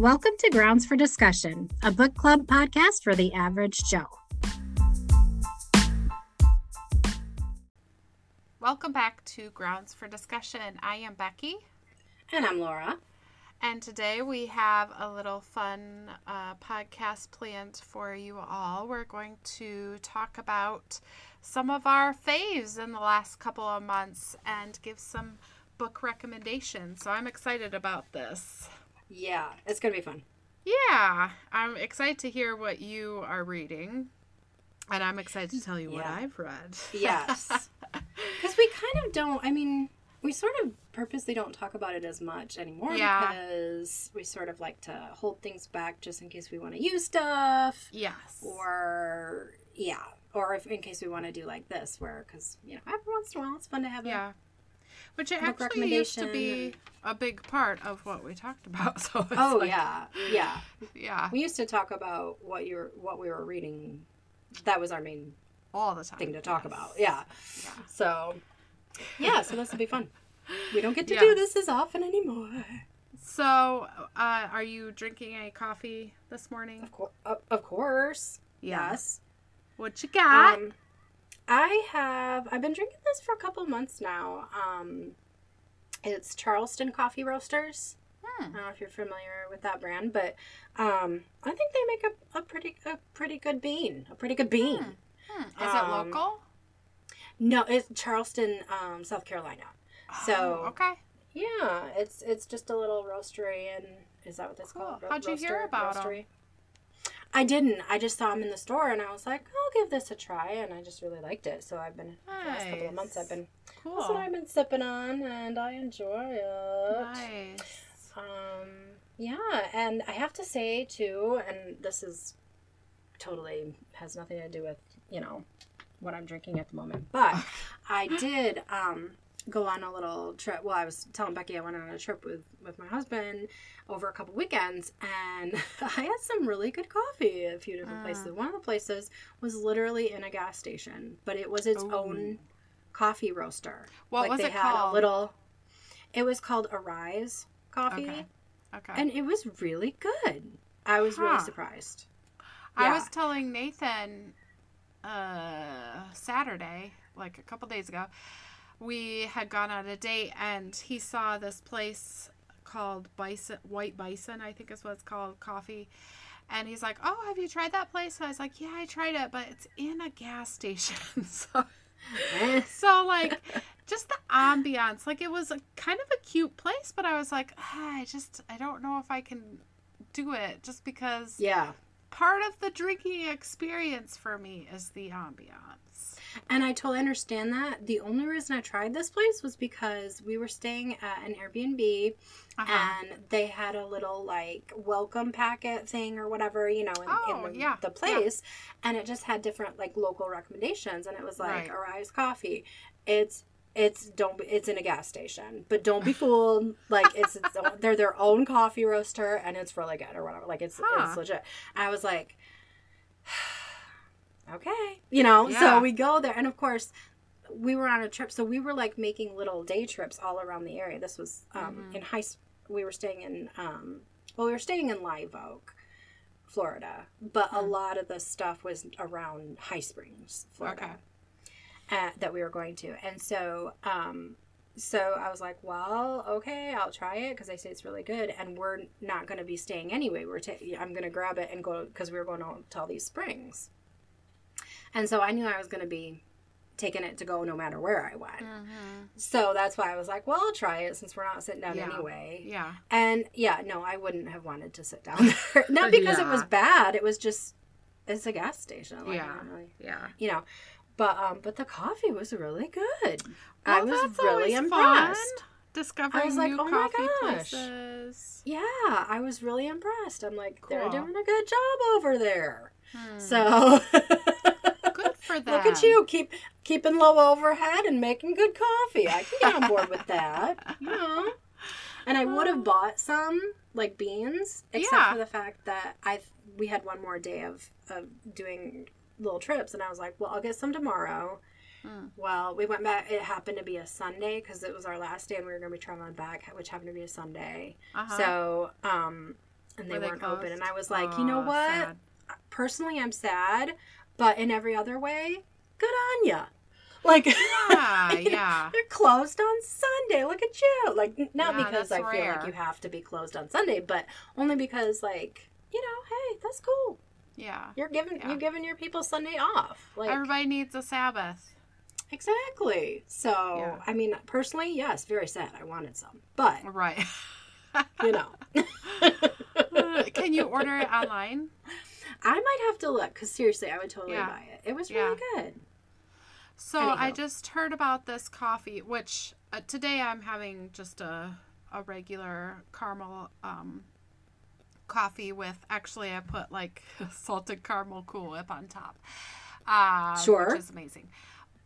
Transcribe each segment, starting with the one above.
Welcome to Grounds for Discussion, a book club podcast for the average Joe. Welcome back to Grounds for Discussion. I am Becki. And I'm Laura. And today we have a little fun uh, podcast planned for you all. We're going to talk about some of our faves in the last couple of months and give some book recommendations. So I'm excited about this. Yeah, it's going to be fun. Yeah, I'm excited to hear what you are reading. And I'm excited to tell you yeah. what I've read. yes. Because we kind of don't, I mean, we sort of purposely don't talk about it as much anymore yeah. because we sort of like to hold things back just in case we want to use stuff. Yes. Or yeah, or if in case we want to do like this, where because you know every once in a while it's fun to have yeah. A, which it actually used to be a big part of what we talked about. So oh like, yeah, yeah, yeah. We used to talk about what you are what we were reading. That was our main all the time thing to talk yes. about. Yeah. yeah. So yeah, so this will be fun. We don't get to do this as often anymore. So, uh, are you drinking a coffee this morning? Of, co- of course. Yeah. Yes. What you got? Um, I have. I've been drinking this for a couple months now. Um, it's Charleston Coffee Roasters. Hmm. I don't know if you're familiar with that brand, but um, I think they make a, a pretty a pretty good bean. A pretty good bean. Hmm. Hmm. Is it um, local? No, it's Charleston, um, South Carolina. So oh, okay. Yeah, it's it's just a little roastery, and is that what that's cool. called? Ro- How'd you roaster, hear about roastery. them? I didn't. I just saw them in the store, and I was like, I'll give this a try, and I just really liked it. So I've been nice. the last couple of months, I've been cool. That's what I've been sipping on, and I enjoy it. Nice. Um, yeah, and I have to say too, and this is totally has nothing to do with you know what I'm drinking at the moment. But I did um, go on a little trip. Well, I was telling Becky I went on a trip with with my husband over a couple weekends, and I had some really good coffee at a few different uh. places. One of the places was literally in a gas station, but it was its Ooh. own coffee roaster. What like was it called? Little. It was called Arise Coffee. Okay. Okay. And it was really good. I was huh. really surprised. I yeah. was telling Nathan uh, Saturday, like a couple days ago, we had gone on a date and he saw this place called Bison White Bison, I think is what it's called, coffee. And he's like, "Oh, have you tried that place?" And I was like, "Yeah, I tried it, but it's in a gas station." so, so like, just the ambiance, like it was a kind of a cute place, but I was like, ah, I just, I don't know if I can do it, just because. Yeah part of the drinking experience for me is the ambiance. And I totally understand that. The only reason I tried this place was because we were staying at an Airbnb uh-huh. and they had a little like welcome packet thing or whatever, you know, in, oh, in the, yeah. the place. Yeah. And it just had different like local recommendations. And it was like right. Arise Coffee. It's it's don't be, it's in a gas station but don't be fooled like it's, it's they're their own coffee roaster and it's really good or whatever like it's huh. it's legit i was like okay you know yeah. so we go there and of course we were on a trip so we were like making little day trips all around the area this was um mm-hmm. in high we were staying in um well we were staying in live oak florida but mm-hmm. a lot of the stuff was around high springs florida okay at, that we were going to. And so, um, so I was like, well, okay, I'll try it because they say it's really good, and we're not going to be staying anyway. We're ta- I'm going to grab it and go because we were going to all these springs, and so I knew I was going to be taking it to go no matter where I went. Mm-hmm. So that's why I was like, well, I'll try it since we're not sitting down yeah. anyway. Yeah. And yeah, no, I wouldn't have wanted to sit down there. not because yeah. it was bad. It was just it's a gas station. Like, yeah. Really, yeah. You know. But um, but the coffee was really good. Well, I was really impressed. Fun. Discovering I was like, new oh coffee places. Yeah, I was really impressed. I'm like, cool. they're doing a good job over there. Hmm. So for them. Look at you, keep keeping low overhead and making good coffee. I can get on board with that. You know. And I would have bought some like beans, except yeah. for the fact that I we had one more day of of doing little trips, and I was like, well, I'll get some tomorrow. Mm. Well, we went back. It happened to be a Sunday because it was our last day, and we were going to be traveling back, which happened to be a Sunday. Uh-huh. So, um, and they were weren't open. And I was like, you know Oh, what? sad. Personally, I'm sad, but in every other way, good on ya. Like, Yeah, yeah. they're closed on Sunday. Look at you. Like, not Yeah, because I feel like you have to be closed on Sunday, but only because, like, you know, hey, that's cool. Yeah. You're giving Yeah. you're giving your people Sunday off. Like, Everybody needs a Sabbath. exactly. So, Yeah. I mean, personally, yes, very sad. I wanted some, but Right. you know, uh, Can you order it online? I might have to look because seriously, I would totally Yeah. buy it. It was Yeah. really good. So I just heard about this coffee, which uh, today I'm having just a a regular caramel um, coffee with. Actually, I put like salted caramel Cool Whip on top. Uh, Sure. which is amazing.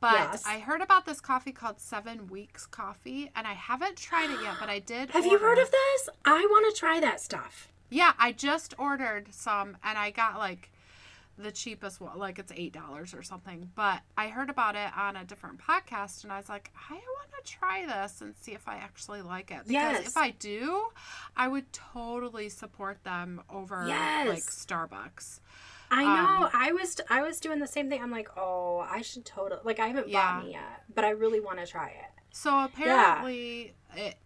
But Yes. I heard about this coffee called Seven Weeks Coffee, and I haven't tried it yet. But I did. Have you heard of this? I want to try that stuff. Yeah, I just ordered some, and I got like the cheapest one, like it's eight dollars or something. But I heard about it on a different podcast, and I was like, I want to try this and see if I actually like it. Because Yes. if I do, I would totally support them over like Starbucks. I Um, know. I was I was doing the same thing. I'm like, oh, I should totally like. I haven't Yeah. bought me yet, but I really want to try it. So apparently, it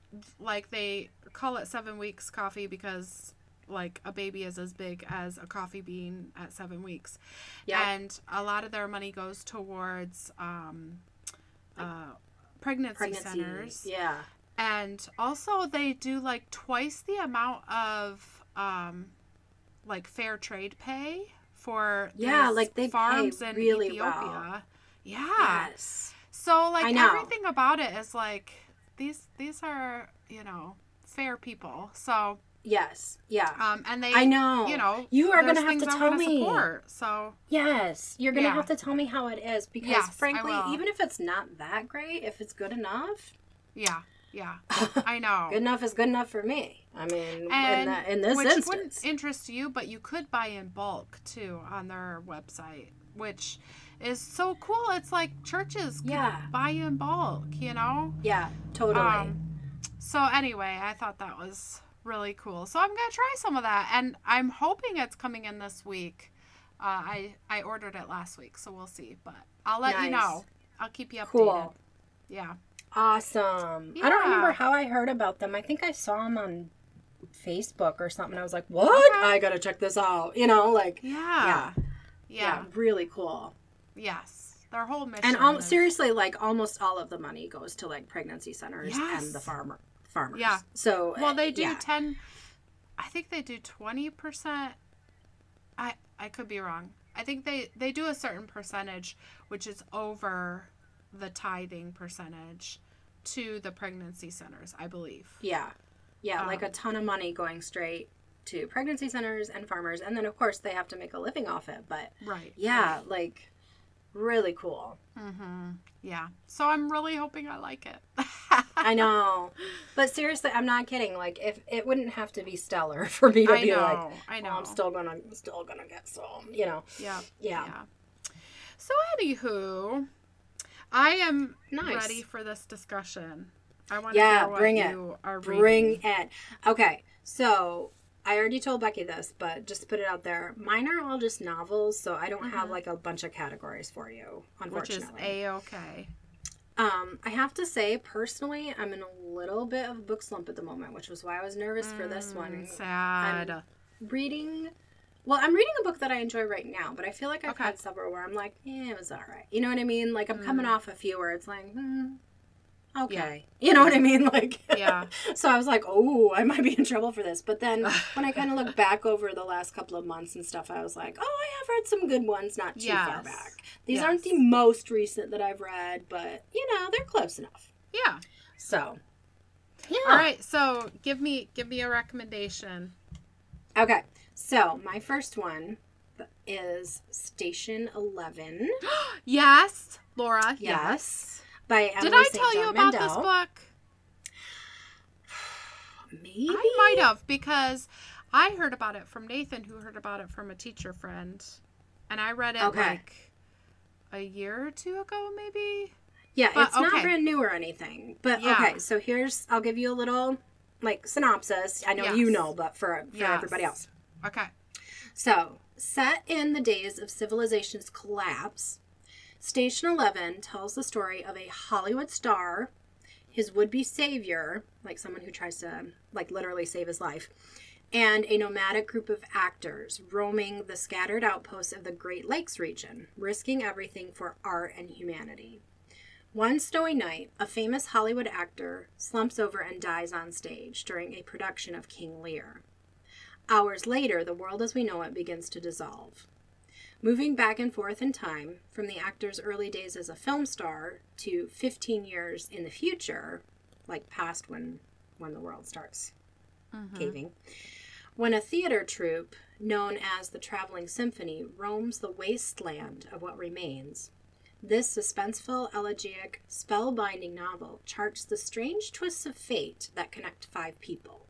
like they call it seven weeks coffee because like a baby is as big as a coffee bean at seven weeks. Yeah. And a lot of their money goes towards um, uh, pregnancy, Pregnancy. centers. Yeah. And also, they do like twice the amount of um, like fair trade pay for Yeah, like, they farms in really Ethiopia. well. Yeah. Yes. So like everything about it is like these these are you know fair people. So Yes. Yeah. um and they I know. you know You are gonna have to tell me. Support, so Yes, you're gonna Yeah. have to tell me how it is because, Yes, frankly, even if it's not that great, if it's good enough, yeah yeah I know. good enough is good enough for me. I mean, in, and that, in this which instance, wouldn't interest you, but you could buy in bulk too on their website, which is so cool. It's like churches Yeah. buy in bulk, you know. yeah, totally. Um, so anyway, I thought that was really cool. So I'm gonna try some of that, and I'm hoping it's coming in this week. Uh, I I ordered it last week, so we'll see. But I'll let you know. I'll keep you updated. cool, Yeah. awesome. I don't remember how I heard about them. I think I saw them on Facebook or something. I was like, "What? Okay. I gotta check this out." You know, like, Yeah. Yeah. Yeah. yeah, really cool. Yes. Their whole mission. And um, is- seriously, like almost all of the money goes to like pregnancy centers Yes. and the farmer farmers. Yeah. So Well, they do yeah. ten. I think they do twenty percent. I I could be wrong. I think they they do a certain percentage, which is over the tithing percentage to the pregnancy centers. I believe. Yeah. Yeah, like Um, a ton of money going straight to pregnancy centers and farmers. And then, of course, they have to make a living off it. But Right. yeah, like really cool. Mm-hmm. Yeah. So I'm really hoping I like it. I know. But seriously, I'm not kidding. Like, if it wouldn't have to be stellar for me to I be know. like, I "Oh, know. I'm still gonna, still gonna get some, you know? Yeah. Yeah. So anywho, I am Nice. ready for this discussion. I want to Yeah, what bring it. you are Bring it. Okay, so I already told Becky this, but just to put it out there, mine are all just novels, so I don't have like a bunch of categories for you, Mm-hmm. which is unfortunately. a okay. Um, I have to say, personally, I'm in a little bit of a book slump at the moment, which was why I was nervous for this one. Sad. Reading, well, I'm reading a book that I enjoy right now, but I feel like I've Okay. had several where I'm like, yeah, it was all right. You know what I mean? Like I'm coming off a few where it's like, hmm, okay. You know what I mean? Like, Yeah. so I was like, oh, I might be in trouble for this. But then when I kind of look back over the last couple of months and stuff, I was like, oh, I have read some good ones not too far back. These Yes. aren't the most recent that I've read, but you know, they're close enough. Yeah. So, yeah. All right. So give me give me a recommendation. Okay. So, my first one is Station 11. Yes, Laura. Yes. Yes. By Did I St. tell you about Mandel. this book? Maybe. I might have because I heard about it from Nathan, who heard about it from a teacher friend, and I read it Okay. like a year or two ago, maybe. Yeah, But, it's not brand new or anything. But Yeah. okay, so here's I'll give you a little like synopsis. I know Yes. you know, but for for Yes. everybody else. Okay. So, set in the days of civilization's collapse, Station 11 tells the story of a Hollywood star, his would be savior, like someone who tries to, like, literally save his life, and a nomadic group of actors roaming the scattered outposts of the Great Lakes region, risking everything for art and humanity. One snowy night, a famous Hollywood actor slumps over and dies on stage during a production of King Lear. Hours later, the world as we know it begins to dissolve. Moving back and forth in time, from the actor's early days as a film star to 15 years in the future, like past when, when the world starts mm-hmm. caving, when a theater troupe known as the Traveling Symphony roams the wasteland of what remains, this suspenseful, elegiac, spellbinding novel charts the strange twists of fate that connect five people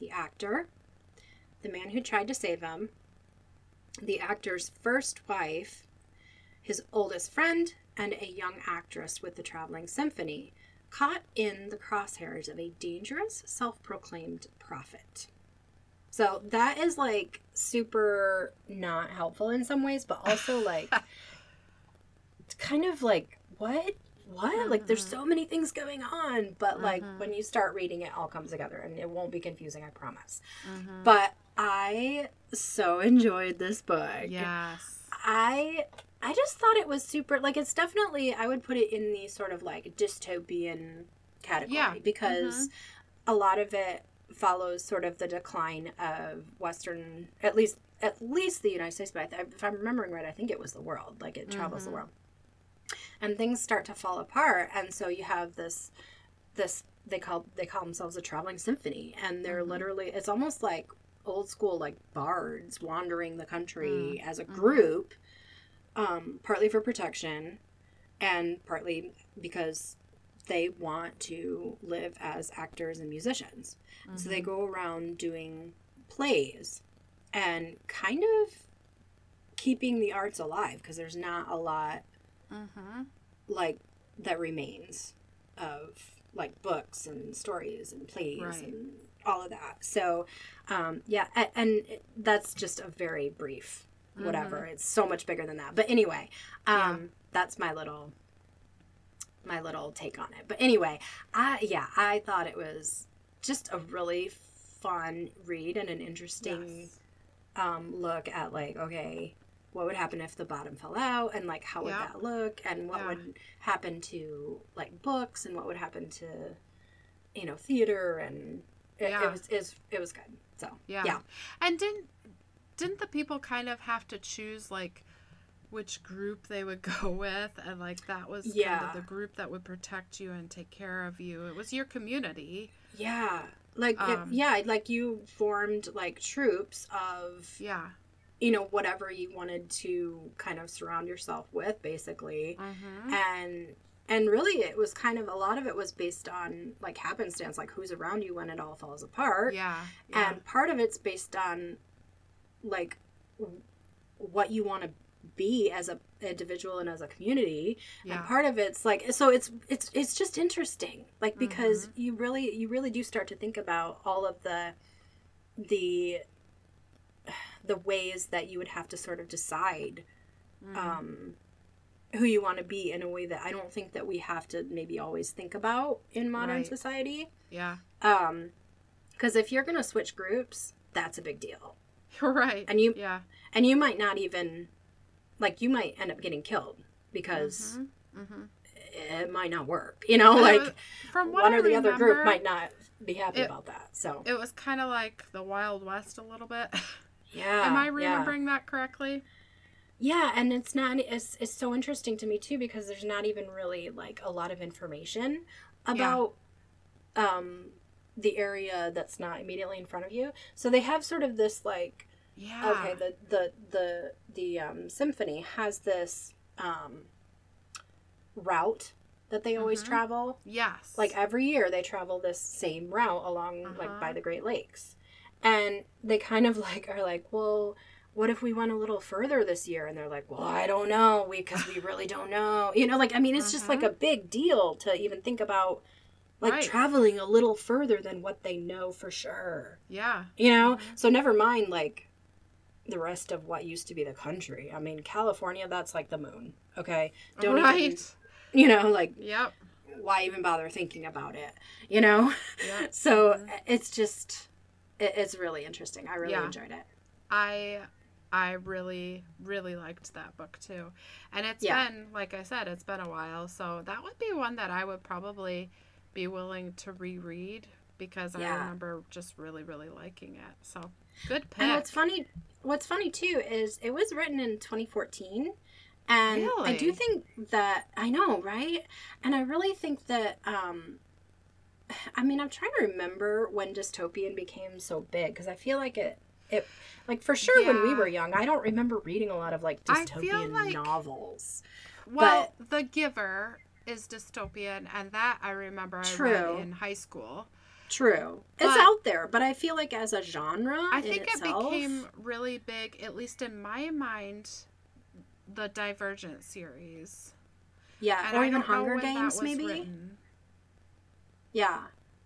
the actor, the man who tried to save him, the actor's first wife, his oldest friend, and a young actress with the Traveling Symphony, caught in the crosshairs of a dangerous, self proclaimed prophet. So that is like super not helpful in some ways, but also like it's kind of like what? What? Like there's so mm-hmm. many things going on, but like when mm-hmm. you start reading it all comes together and it won't be confusing, I promise. Mm-hmm. But I so enjoyed this book. Yes. I I just thought it was super like it's definitely I would put it in the sort of like dystopian category Yeah. because mm-hmm. a lot of it follows sort of the decline of western at least at least the United States but if I'm remembering right I think it was the world like it travels the mm-hmm. world and things start to fall apart and so you have this this they call they call themselves a traveling symphony and they're mm-hmm. literally it's almost like old school like bards wandering the country as a group um, partly for protection and partly because they want to live as actors and musicians so they go around doing plays and kind of keeping the arts alive because there's not a lot Mm-hmm. like that remains of like books and stories and plays Right. and all of that. So, um, yeah, a- and that's just a very brief whatever. It's so much bigger than that. But anyway, um, Yeah. that's my little my little take on it. But anyway, I yeah, I thought it was just a really fun read and an interesting Yes. um, look at like okay what would happen if the bottom fell out and like how would Yeah. that look and what Yeah. would happen to like books and what would happen to you know theater and it, Yeah. it was it was, it was good so Yeah. yeah And didn't didn't the people kind of have to choose like which group they would go with and like that was kind Yeah. of the group that would protect you and take care of you. It was your community. yeah like it- Um, yeah like you formed like troops of Yeah. you know whatever you wanted to kind of surround yourself with basically Mm-hmm. and and really it was kind of a lot of it was based on like happenstance like who's around you when it all falls apart Yeah. Yeah. and part of it's based on like what you want to be as a individual and as a community Yeah. and part of it's like so it's it's it's just interesting like because Mm-hmm. you really you really do start to think about all of the the the ways that you would have to sort of decide Mm-hmm. um who you want to be in a way that I don't think that we have to maybe always think about in modern Right. society yeah. um because if you're gonna switch groups that's a big deal You're right. And you- Yeah. and you might not even like you might end up getting killed because Mm-hmm. it might not work you know like from what one I or the other group might not be happy it- about that so It was kind of like the Wild West a little bit. yeah Am I yeah. remembering that correctly? Yeah and it's not it's, it's so interesting to me too because there's not even really like a lot of information about um the area that's not immediately in front of you so they have sort of this like Yeah. okay the the the the um, symphony has this um route that they always Mhm. travel Yes. like every year they travel this same route along like Uh-huh. by the great lakes and they kind of like are like well what if we went a little further this year and they're like well i don't know we because we really don't know you know like i mean it's just like Uh-huh. a big deal to even think about like Right. traveling a little further than what they know for sure. Yeah. You know? Mhm. So never mind like the rest of what used to be the country. I mean, California, that's like the moon. Okay. Don't right. even, you know, like Yep. why even bother thinking about it? You know? Yep. so Mhm. it's just it, it's really interesting. I really Yeah. enjoyed it. I I really really liked that book too. And it's Yeah. been like I said, it's been a while, so that would be one that I would probably be willing to reread because I remember just really really liking it. So, good pick. And what's funny, what's funny too is it was written in 2014, and I do think that I know, right? And I really think that, um, I mean, I'm trying to remember when dystopian became so big because I feel like it, it, like for sure when we were young, I don't remember reading a lot of like I dystopian like- novels. Well, The Giver is dystopian and that I remember I True. read in high school. True, it's out there, but I feel like as a genre, I in think it became really big, at least in my mind, the Divergent series. yeah, And or I even Hunger Games, maybe. written. Yeah.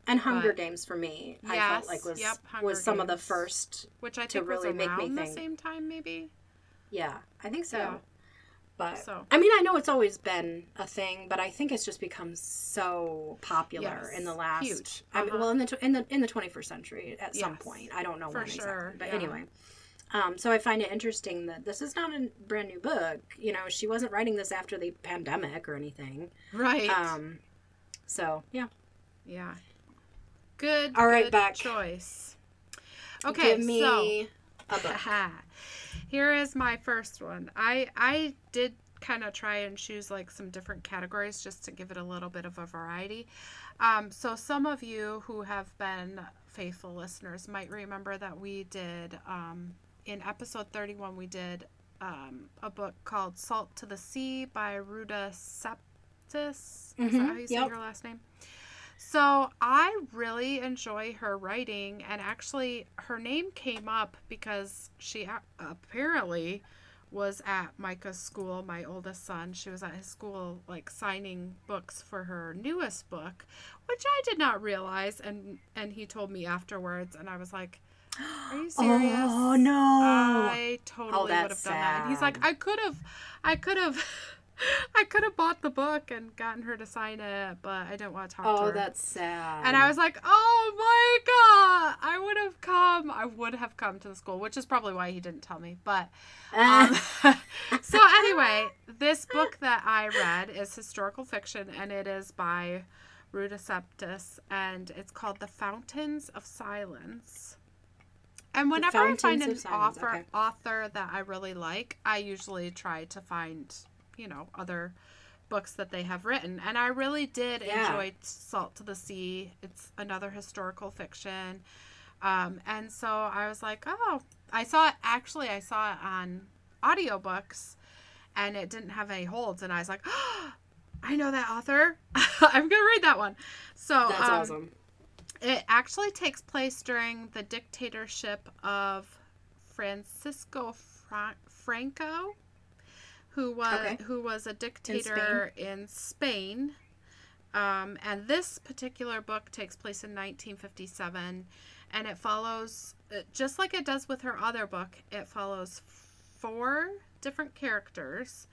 And Hunger But- Games for me, I felt like was yep, was some of the first. Which I to think really was make me around the think. same time, maybe. Yeah, I think so. Yeah. But So. I mean, I know it's always been a thing, but I think it's just become so popular Yes, in the last. huge. I mean, Uh-huh. well, in the in the in the 21st century at some point. I don't know for when sure, exactly, but yeah. anyway. Um, so I find it interesting that this is not a brand new book. You know, she wasn't writing this after the pandemic or anything. Right. Um, so yeah, yeah. Good. All right, good Beck. choice. Okay, give me so a book. Here is my first one. I I did kind of try and choose like some different categories just to give it a little bit of a variety. Um, so some of you who have been faithful listeners might remember that we did um, in episode 31 we did um, a book called Salt to the Sea by Ruta Sepetys. Is that Mhm, how you say yep. her last name? So I really enjoy her writing, and actually, her name came up because she apparently was at Micah's school, my oldest son. She was at his school, like signing books for her newest book, which I did not realize. And and he told me afterwards, and I was like, "Are you oh, serious?" Oh no! I totally would have that's done that. And he's like. I could have, I could have, I could have bought the book and gotten her to sign it, but I didn't want to talk to her. oh, that's sad. and I was like, oh my god, I would have come. I would have come to the school, which is probably why he didn't tell me. But um, so anyway, this book that I read is historical fiction, and it is by Ruta Sepetys, and it's called The Fountains of Silence. And whenever I find an author okay. author that I really like, I usually try to find, you know, other books that they have written. And I really did Yeah. enjoy Salt to the Sea. It's another historical fiction. Um, and so I was like, oh, I saw it actually I saw it on audiobooks and it didn't have any holds and I was like, oh, I know that author. I'm gonna read that one. So that's um, awesome. it actually takes place during the dictatorship of Francisco Fra- Franco, who was Okay. who was a dictator in Spain. Um, and this particular book takes place in 1957, and it follows uh, just like it does with her other book. It follows four different characters.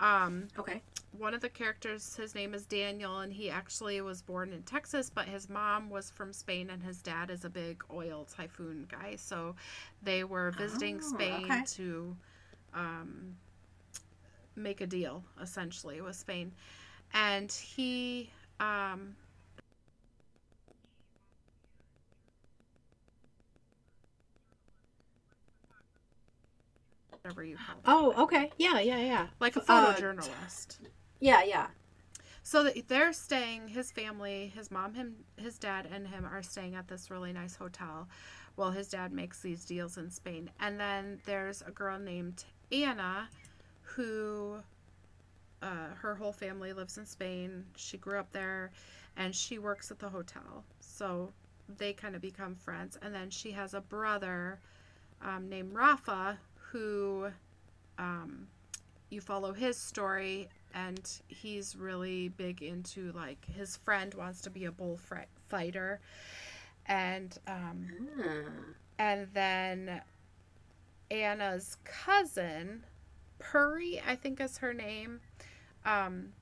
Um, Okay. one of the characters his name is daniel and he actually was born in texas but his mom was from spain and his dad is a big oil typhoon guy so they were visiting Oh, spain okay. to um, make a deal essentially with spain and he um, whatever you call it Oh, okay. Yeah, yeah, yeah. like a Uh, photojournalist Yeah, yeah. so they're staying. His family, his mom, him, his dad, and him are staying at this really nice hotel, while his dad makes these deals in Spain. And then there's a girl named Anna, who, uh, her whole family lives in Spain. She grew up there, and she works at the hotel. So they kind of become friends. And then she has a brother um, named Rafa, who um, you follow his story and he's really big into like his friend wants to be a bullfighter, and um, Hmm. and then Anna's cousin, Puri, I think is her name. Um,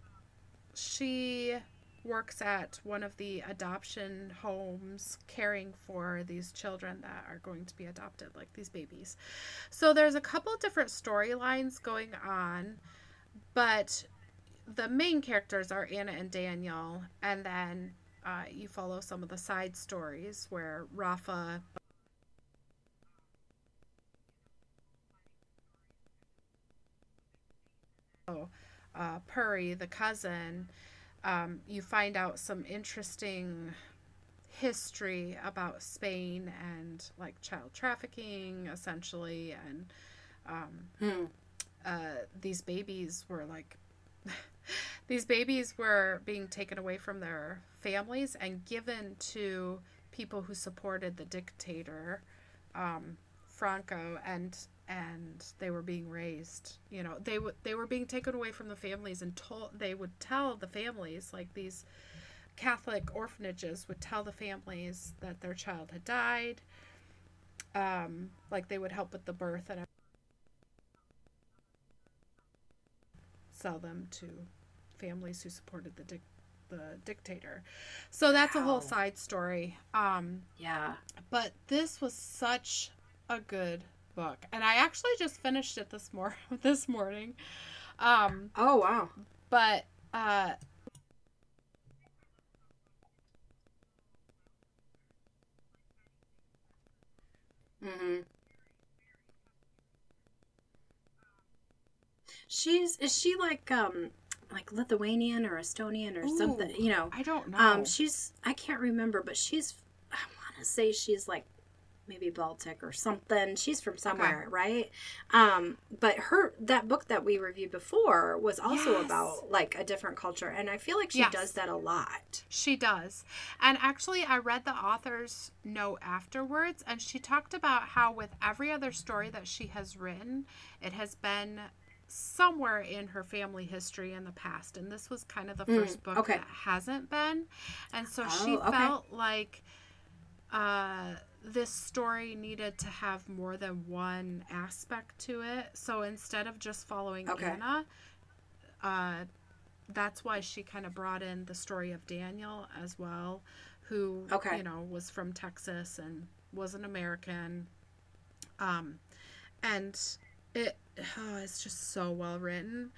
she works at one of the adoption homes caring for these children that are going to be adopted, like these babies. So there's a couple different storylines going on, but the main characters are Anna and Daniel, and then uh, you follow some of the side stories where Rafa uh, Puri, the cousin, um, you find out some interesting history about Spain and like child trafficking, essentially, and um, Hmm. uh, these babies were like these babies were being taken away from their families and given to people who supported the dictator um, Franco and and they were being raised you know they would they were being taken away from the families and told they would tell the families like these Catholic orphanages would tell the families that their child had died um like they would help with the birth and sell them to families who supported the the dictator. So that's a whole side story. Um, Yeah. but this was such a good book, and I actually just finished it this mor- this morning. Um, Oh wow. but uh, Mm-hmm. She's is she like um like Lithuanian or Estonian or something? You know. I don't know. Um, she's I can't remember, but she's I want to say she's like maybe Baltic or something. She's from somewhere, right? Um, but her that book that we reviewed before was also Yes. about like a different culture, and I feel like she Yes. does that a lot. She does. And actually, I read the author's note afterwards, and she talked about how, with every other story that she has written, it has been somewhere in her family history in the past. And this was kind of the Mm, first book okay. that hasn't been. And so she Oh, okay. felt like uh, this story needed to have more than one aspect to it. So instead of just following Okay. Anna, uh, that's why she kind of brought in the story of Daniel as well, who Okay. you know was from Texas and was an American. Um, and it oh, it's just so well written.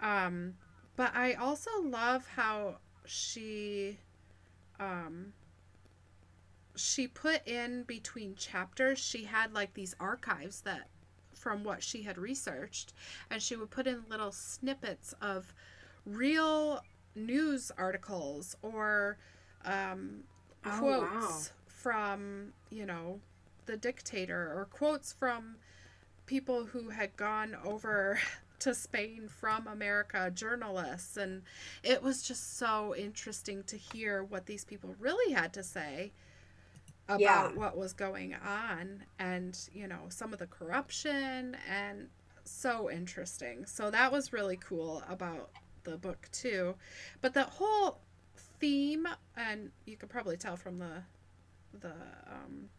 Um, but I also love how she um she put in between chapters she had like these archives that from what she had researched and she would put in little snippets of real news articles or um, Oh, quotes wow. from you know the dictator or quotes from people who had gone over to Spain from America, journalists, and it was just so interesting to hear what these people really had to say about Yeah. what was going on and you know some of the corruption and so interesting. So that was really cool about the book too. But the whole theme and you could probably tell from the the um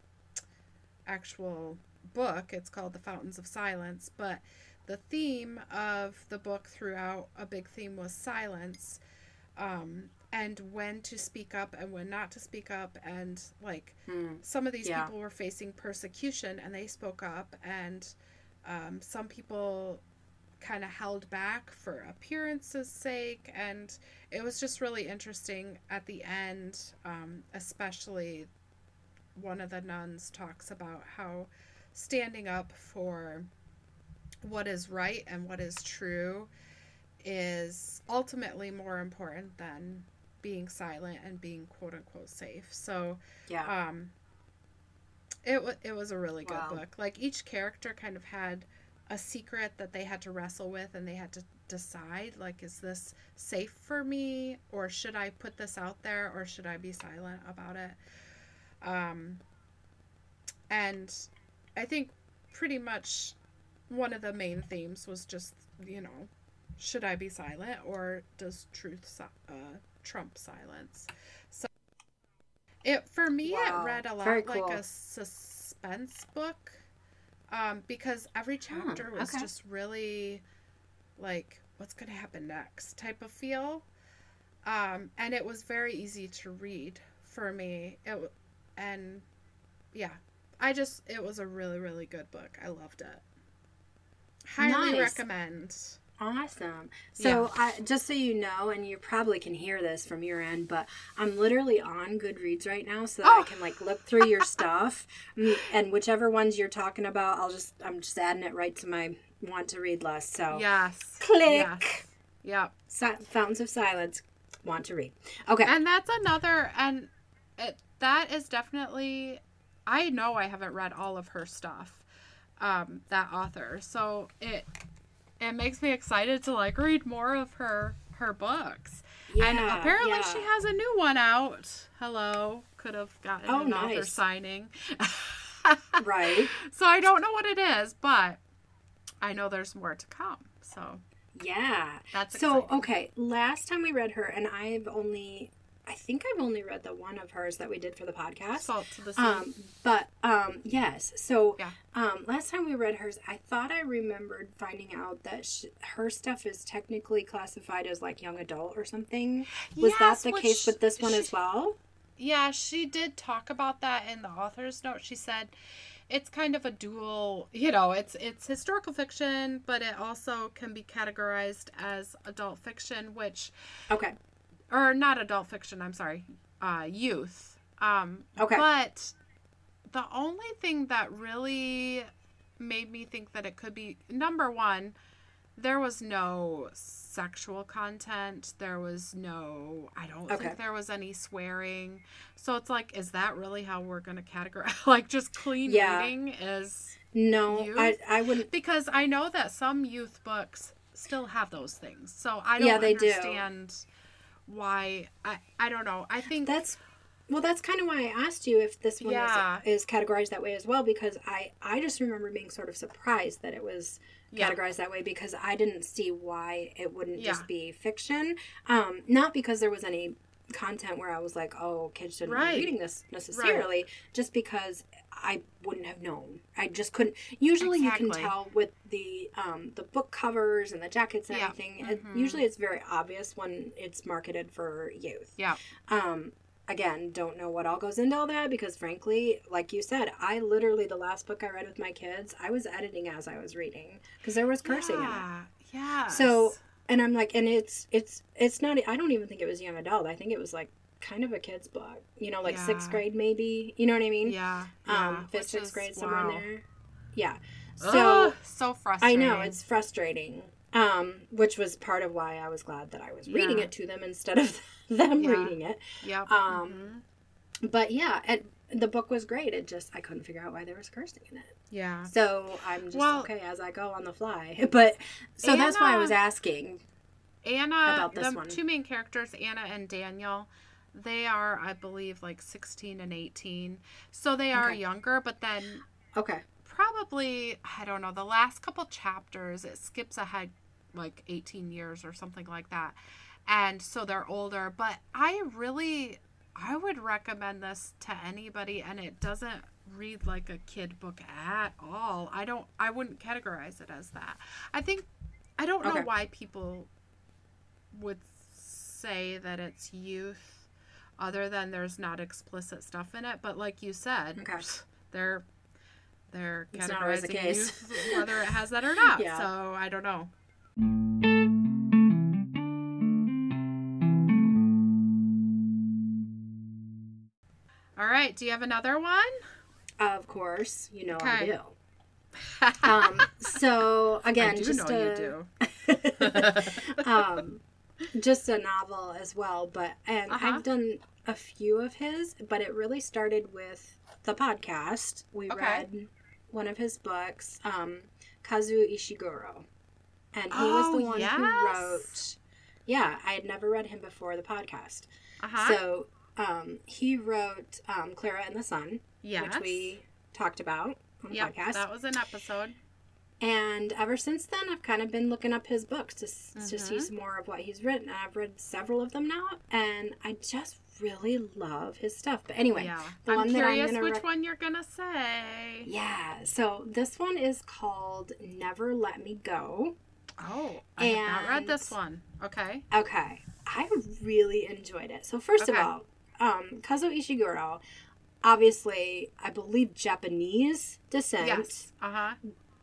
actual book. It's called The Fountains of Silence, but the theme of the book throughout a big theme was silence um, and when to speak up and when not to speak up and like Hmm. some of these Yeah. people were facing persecution and they spoke up and um, some people kind of held back for appearances sake and it was just really interesting at the end um, especially one of the nuns talks about how standing up for what is right and what is true is ultimately more important than being silent and being quote unquote safe. So Yeah. um it wa it was a really good Wow. book. Like each character kind of had a secret that they had to wrestle with and they had to decide like is this safe for me or should I put this out there or should I be silent about it? Um and I think pretty much one of the main themes was just, you know, should I be silent or does truth uh, trump silence? So it for me Wow. it read a lot Very like cool. a suspense book um, because every chapter was okay. just really like what's going to happen next type of feel um, and it was very easy to read for me it and yeah i just it was a really really good book i loved it highly Nice. recommend Awesome. So, I, just so you know, and you probably can hear this from your end, but I'm literally on Goodreads right now, so that I Oh. can like look through your stuff, Mm, and whichever ones you're talking about, I'll just I'm just adding it right to my want to read list. So, yes click. yes. yep Fountains of Silence, want to read. Okay. and that's another and it, that is definitely i know i haven't read all of her stuff um that author so it it makes me excited to like read more of her her books and apparently yeah. she has a new one out hello could have gotten Oh, an author nice. signing right. so i don't know what it is but i know there's more to come so Yeah. That's so okay. Last time we read her, and I've only, I think I've only read the one of hers that we did for the podcast. salt to the sea Um, but um, yes. So Yeah. um, last time we read hers, I thought I remembered finding out that sh her stuff is technically classified as like young adult or something. Was Yes, that the case with this one she- as well? Yeah, she did talk about that in the author's note. She said it's kind of a dual, you know, it's it's historical fiction, but it also can be categorized as adult fiction, which Okay. Or not adult fiction, I'm sorry, uh youth. Um Okay. but the only thing that really made me think that it could be number 1, there was no sexual content. There was no, I don't Okay. think there was any swearing. So it's like, is that really how we're going to categorize? like, just clean Yeah. reading is. No, Youth? I I wouldn't. Because I know that some youth books still have those things. So I don't Yeah, they do. Why. I, I don't know. I think. That's well, that's kind of why I asked you if this one Yeah. is, is categorized that way as well because I I just remember being sort of surprised that it was Yeah. categorized that way because I didn't see why it wouldn't Yeah. just be fiction. Um, not because there was any content where I was like, oh, kids shouldn't Right. be reading this necessarily, just because I wouldn't have known. I just couldn't. Usually, you can tell with the um, the book covers and the jackets and Yeah. everything. It, Mhm. usually, it's very obvious when it's marketed for youth. Yeah. Um, again, don't know what all goes into all that because, frankly, like you said, I literally the last book I read with my kids, I was editing as I was reading because there was cursing in it. Yeah. Yeah. So, and I'm like, and it's it's it's not. I don't even think it was young adult. I think it was like kind of a kid's book. You know, like sixth grade maybe. You know what I mean? Yeah. Um, yeah, fifth, sixth is- grade somewhere wow. in there. Yeah. So. Ugh, so frustrating. I know it's frustrating, um, which was part of why I was glad that I was reading Yeah. it to them instead of them Yeah. reading it. Yeah. um, mhm. But yeah, and the book was great. It just I couldn't figure out why there was cursing in it. Yeah. So I'm just Well- okay as I go on the fly. But so that's why I was asking. Anna, about this the one. two main characters, Anna and Daniel, they are, I believe, like 16 and 18. So they are Okay. younger, but then Okay. probably, I don't know, the last couple chapters, it skips ahead like 18 years or something like that. And so they're older, but I really, I would recommend this to anybody, and it doesn't read like a kid book at all. I don't, I wouldn't categorize it as that. I think, I don't know Okay. why people would say that it's youth other than there's not explicit stuff in it but like you said Okay. they're they're It's always the categorizing case. youth whether it has that or not Yeah. so i don't know all right do you have another one Of course, you know I do. Um, so again, just know a, you do um, just a novel as well. But and Uh-huh. I've done a few of his, but it really started with the podcast. We Okay. read one of his books, um, Kazuo Ishiguro, and he was Oh, the one yes. who wrote. Yeah, I had never read him before the podcast. uh-huh So um, he wrote um, Klara and the Sun, yes which we talked about on the yep, podcast. that was an episode And ever since then, I've kind of been looking up his books to, mm-hmm. to see some more of what he's written. I've read several of them now, and I just really love his stuff. But anyway, yeah. the I'm one curious that I'm which rec- one you're gonna say. Yeah, so this one is called "Never Let Me Go." Oh, I and, have not read this one. Okay. Okay, I really enjoyed it. So first okay. of all, um, Kazuo Ishiguro, obviously, I believe Japanese descent. Yes. Uh huh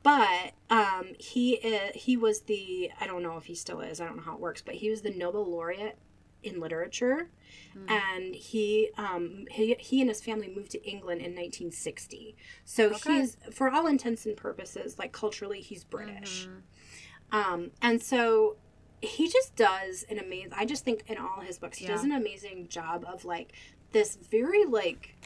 but um, he is, he was the I don't know if he still is I don't know how it works but he was the Nobel laureate in literature mm. and he um he, he and his family moved to England in 1960 so okay. he's for all intents and purposes like culturally he's British mm-hmm. um and so he just does an amazing I just think in all his books he yeah. does an amazing job of like this very like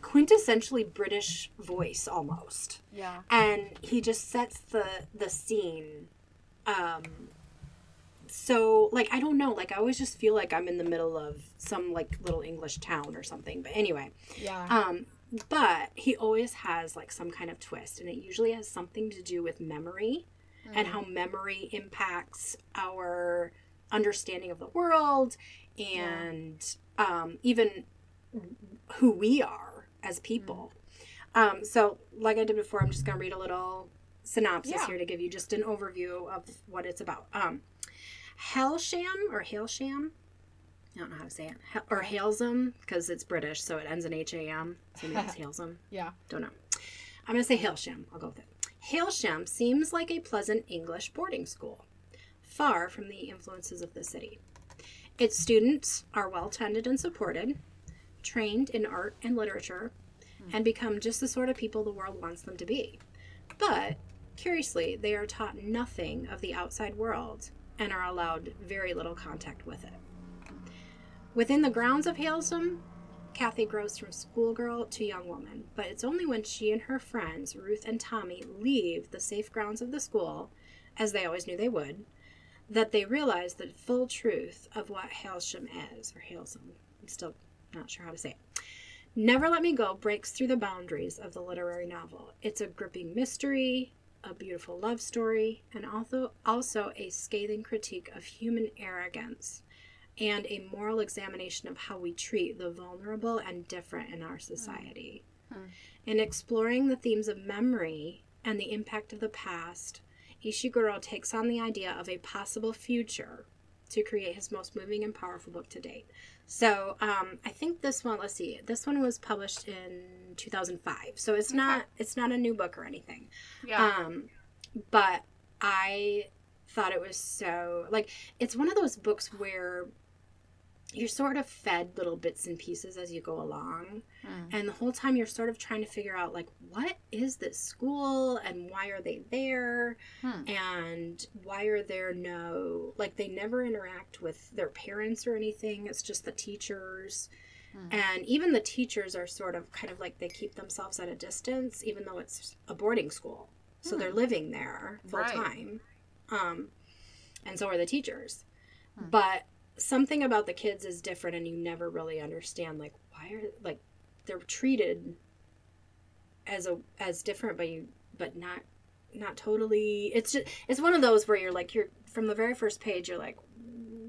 quintessentially British voice almost. Yeah. And he just sets the the scene um so like I don't know, like I always just feel like I'm in the middle of some like little English town or something. But anyway. Yeah. Um but he always has like some kind of twist and it usually has something to do with memory mm. and how memory impacts our understanding of the world and yeah. um even who we are as people. Um, so, like I did before, I'm just going to read a little synopsis yeah. here to give you just an overview of what it's about. Um, Hailsham or Hailsham, I don't know how to say it, or Hailsham because it's British, so it ends in H A M. So maybe it's Hailsham. yeah. Don't know. I'm going to say Hailsham. I'll go with it. Hailsham seems like a pleasant English boarding school, far from the influences of the city. Its students are well tended and supported, trained in art and literature, hmm. and become just the sort of people the world wants them to be. But, curiously, they are taught nothing of the outside world and are allowed very little contact with it. Within the grounds of Hailsham, Kathy grows from schoolgirl to young woman, but it's only when she and her friends, Ruth and Tommy, leave the safe grounds of the school, as they always knew they would, that they realize the full truth of what Hailsham is, or Hailsham. I'm still not sure how to say it. Never Let Me Go breaks through the boundaries of the literary novel. It's a gripping mystery, a beautiful love story, and also, also a scathing critique of human arrogance and a moral examination of how we treat the vulnerable and different in our society. Mm-hmm. In exploring the themes of memory and the impact of the past, Ishiguro takes on the idea of a possible future to create his most moving and powerful book to date. So um, I think this one. Let's see. This one was published in 2005, so it's okay. not it's not a new book or anything. Yeah. Um, but I thought it was so like it's one of those books where you're sort of fed little bits and pieces as you go along mm. and the whole time you're sort of trying to figure out like what is this school and why are they there hmm. and why are there no like they never interact with their parents or anything it's just the teachers hmm. and even the teachers are sort of kind of like they keep themselves at a distance even though it's a boarding school so hmm. they're living there full right. time um and so are the teachers hmm. but something about the kids is different and you never really understand like why are like they're treated as a as different but you but not not totally it's just it's one of those where you're like you're from the very first page you're like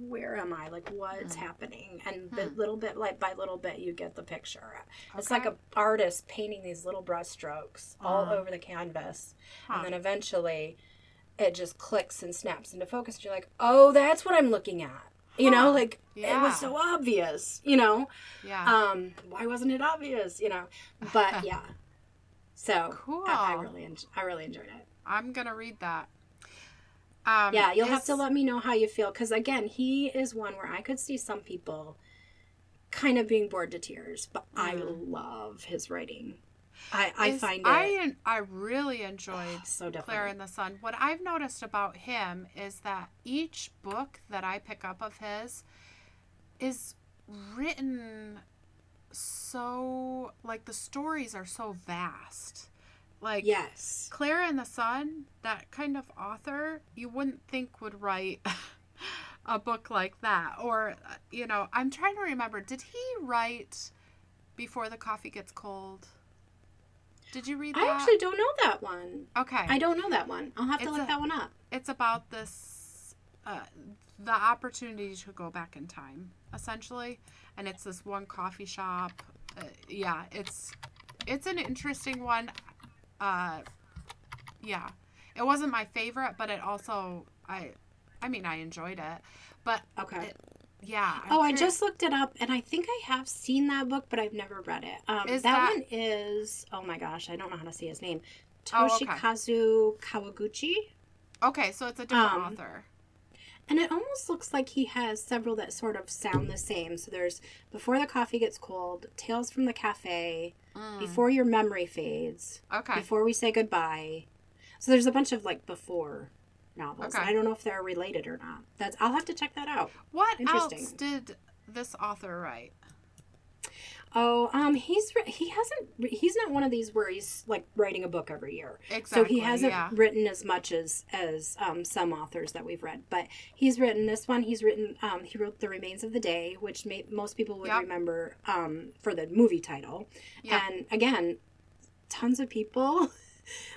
where am i like what's hmm. happening and hmm. little bit like by little bit you get the picture okay. it's like a artist painting these little brush strokes all uh-huh. over the canvas huh. and then eventually it just clicks and snaps into focus and you're like oh that's what i'm looking at you know like yeah. it was so obvious you know? Yeah. Um why wasn't it obvious you know? But yeah. So cool I, I really en- i really enjoyed it. I'm gonna read that. Um, yeah you'll have to let me know how you feel because again he is one where i could see some people kind of being bored to tears but mm. i love his writing I, I is, find it. I I really enjoyed so Klara and the Sun. What I've noticed about him is that each book that I pick up of his is written so like the stories are so vast. Like yes, Klara and the Sun, that kind of author, you wouldn't think would write a book like that. Or uh, you know, I'm trying to remember. Did he write before the coffee gets cold? Did you read that? I actually don't know that one. okay. I don't know that one. I'll have to It's look a- that one up. it's about this uh, the opportunity to go back in time essentially and it's this one coffee shop uh, yeah it's it's an interesting one uh yeah it wasn't my favorite but it also i i mean i enjoyed it but Okay. it- yeah I'm oh, I just looked it up, and I think I have seen that book, but I've never read it. Um, Is that, that- one is oh my gosh, I don't know how to say his name. Oh, okay. Toshikazu Kawaguchi. okay so it's a different um, author And it almost looks like he has several that sort of sound the same. So there's Before the Coffee Gets Cold, Tales from the Cafe, Mm, Before Your Memory Fades, okay Before We Say Goodbye. So there's a bunch of like before novels. Okay. I don't know if they're related or not. That's I'll have to check that out. what interesting. else did this author write Oh, um, he's he hasn't he's not one of these where he's like writing a book every year. exactly so he hasn't yeah written as much as as um, some authors that we've read, but he's written this one. He's written um, he wrote The Remains of the Day, which may, most people would Yep. remember um, for the movie title. Yeah. And again, tons of people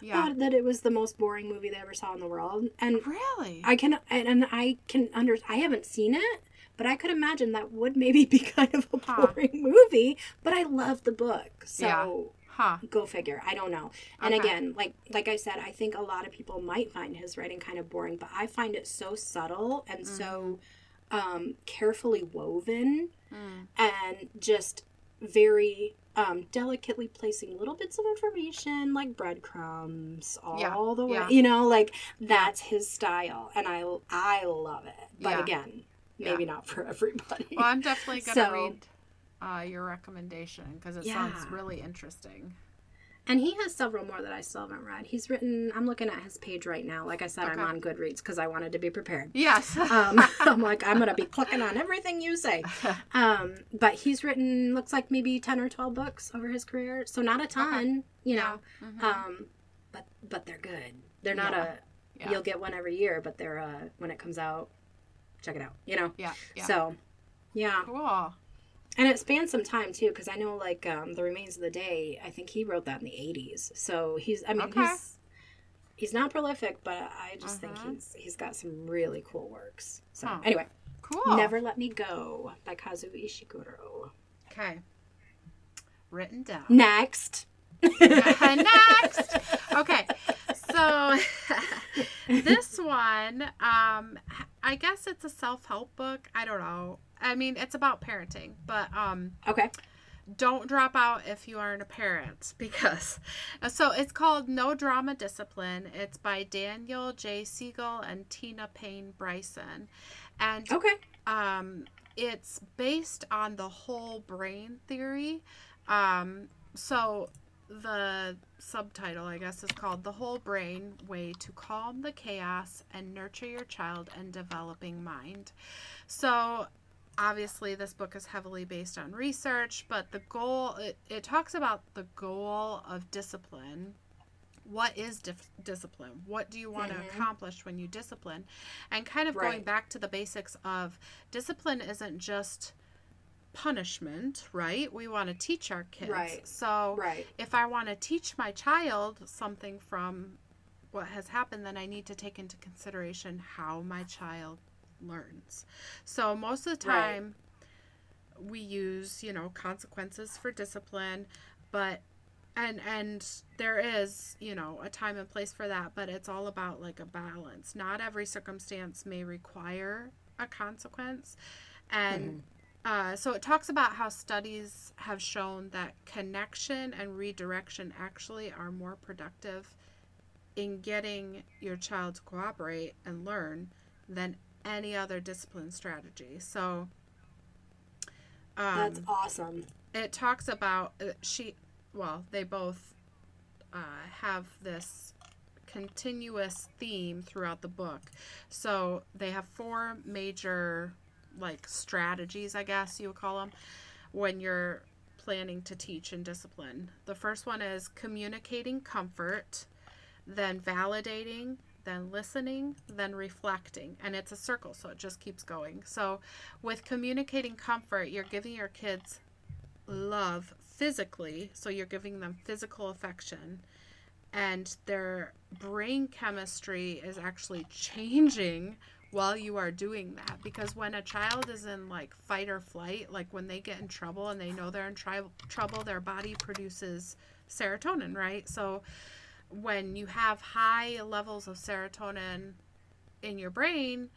yeah thought that it was the most boring movie they ever saw in the world, and really I can and, and I can under I haven't seen it, but I could imagine that would maybe be kind of a Huh. boring movie. But I love the book, so Yeah. huh go figure. I don't know. And Okay. again, like like I said, I think a lot of people might find his writing kind of boring, but I find it so subtle and so um, carefully woven Mm. and just very um, delicately placing little bits of information like breadcrumbs all Yeah, the way yeah. you know like that's his style and i i love it but Yeah. again maybe not for everybody Well, I'm definitely gonna So- read uh, your recommendation because it sounds really interesting. And he has several more that i still haven't read he's written i'm looking at his page right now like i said i'm on goodreads because i wanted to be prepared Yes. um, I'm like, I'm gonna be clicking on everything you say. Um, but he's written looks like maybe ten or twelve books over his career, so not a ton, you know. Mhm. Um, but but they're good. They're not Yeah. a Yeah. you'll get one every year, but they're uh when it comes out, check it out. You know. yeah. Yeah. So, yeah, cool. And it spans some time too, because I know like um, the remains of the day. I think he wrote that in the '80s. So he's, I mean, Okay. he's he's not prolific, but I just think Uh-huh. he's he's got some really cool works. So Huh. anyway. Cool. Never Let Me Go by Kazuo Ishiguro. Okay. Written down. Next. Next. Okay. So this one, um, I guess it's a self-help book. I don't know. I mean, it's about parenting, but um, Okay. don't drop out if you aren't a parent because so it's called no drama discipline. It's by daniel j. Siegel and tina payne bryson. And Okay. um, it's based on the whole brain theory. Um, so the subtitle i guess is called the whole brain way to calm the chaos and nurture your child and developing mind. So obviously this book is heavily based on research but the goal it, it talks about the goal of discipline what is dif- discipline what do you want Mhm. to accomplish when you discipline and kind of going back to the basics of discipline isn't just punishment right we want to teach our kids Right. so Right. if I want to teach my child something from what has happened, then I need to take into consideration how my child learns. So most of the Right. time, we use you know consequences for discipline, but and and there is you know a time and place for that, but it's all about like a balance. Not every circumstance may require a consequence, and uh, so it talks about how studies have shown that connection and redirection actually are more productive in getting your child to cooperate and learn than any other discipline strategy. So um, That's awesome. it talks about uh, she well they both uh, have this continuous theme throughout the book so they have four major like strategies i guess you would call them when you're planning to teach and discipline the first one is communicating comfort then validating then listening then reflecting. And it's a circle so it just keeps going. So with communicating comfort you're giving your kids love physically, so you're giving them physical affection, and their brain chemistry is actually changing while you are doing that. Because when a child is in like fight or flight like when they get in trouble and they know they're in tri- trouble their body produces serotonin right? So when you have high levels of serotonin in your brain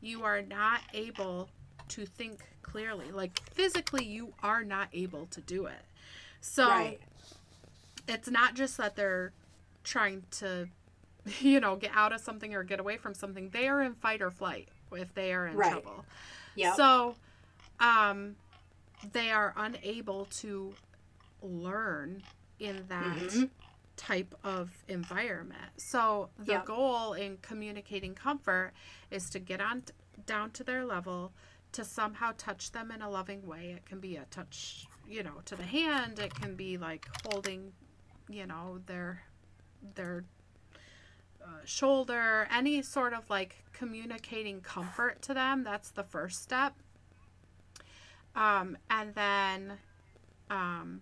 you are not able to think clearly like physically you are not able to do it so right. it's not just that they're trying to you know, get out of something or get away from something, they are in fight or flight if they are in right. trouble. Yeah. So, um, they are unable to learn in that mm-hmm. Type of environment. So the yep. goal in communicating comfort is to get on t- down to their level to somehow touch them in a loving way. It can be a touch, you know, to the hand. It can be like holding, you know, their their uh, shoulder, any sort of like communicating comfort to them. That's the first step. Um, and then um,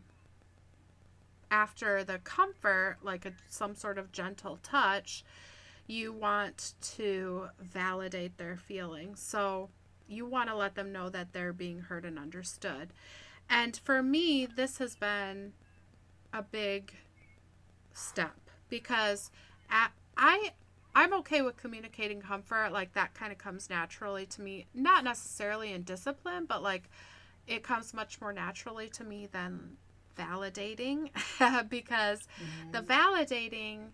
after the comfort, like a, some sort of gentle touch, you want to validate their feelings. So you want to let them know that they're being heard and understood. And for me, this has been a big step because at I I'm okay with communicating comfort. Like that kind of comes naturally to me. Not necessarily in discipline, but like it comes much more naturally to me than validating because mm-hmm. the validating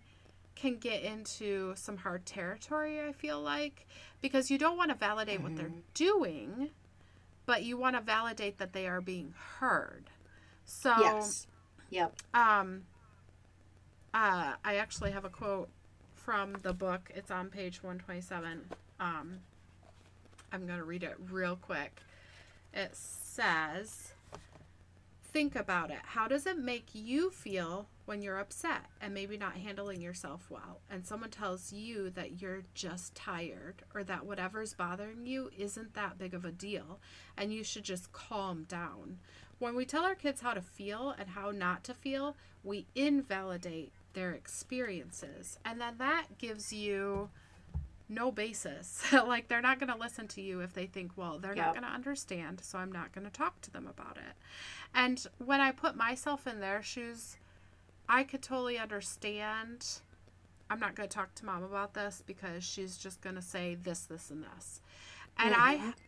can get into some hard territory, I feel like, because you don't want to validate mm-hmm. what they're mm-hmm. doing, but you want to validate that they are being heard. So, yes. Yep. Um, uh, I actually have a quote from the book. It's on page 127. Um, I'm going to read it real quick. It says, Think about it. How does it make you feel when you're upset and maybe not handling yourself well? And someone tells you that you're just tired or that whatever's bothering you isn't that big of a deal and you should just calm down. When we tell our kids how to feel and how not to feel, we invalidate their experiences. And then that gives you no basis. like they're not going to listen to you if they think, well, they're yep. not going to understand, so I'm not going to talk to them about it. And when I put myself in their shoes, I could totally understand. I'm not going to talk to mom about this because she's just going to say this, this, and this. And mm-hmm.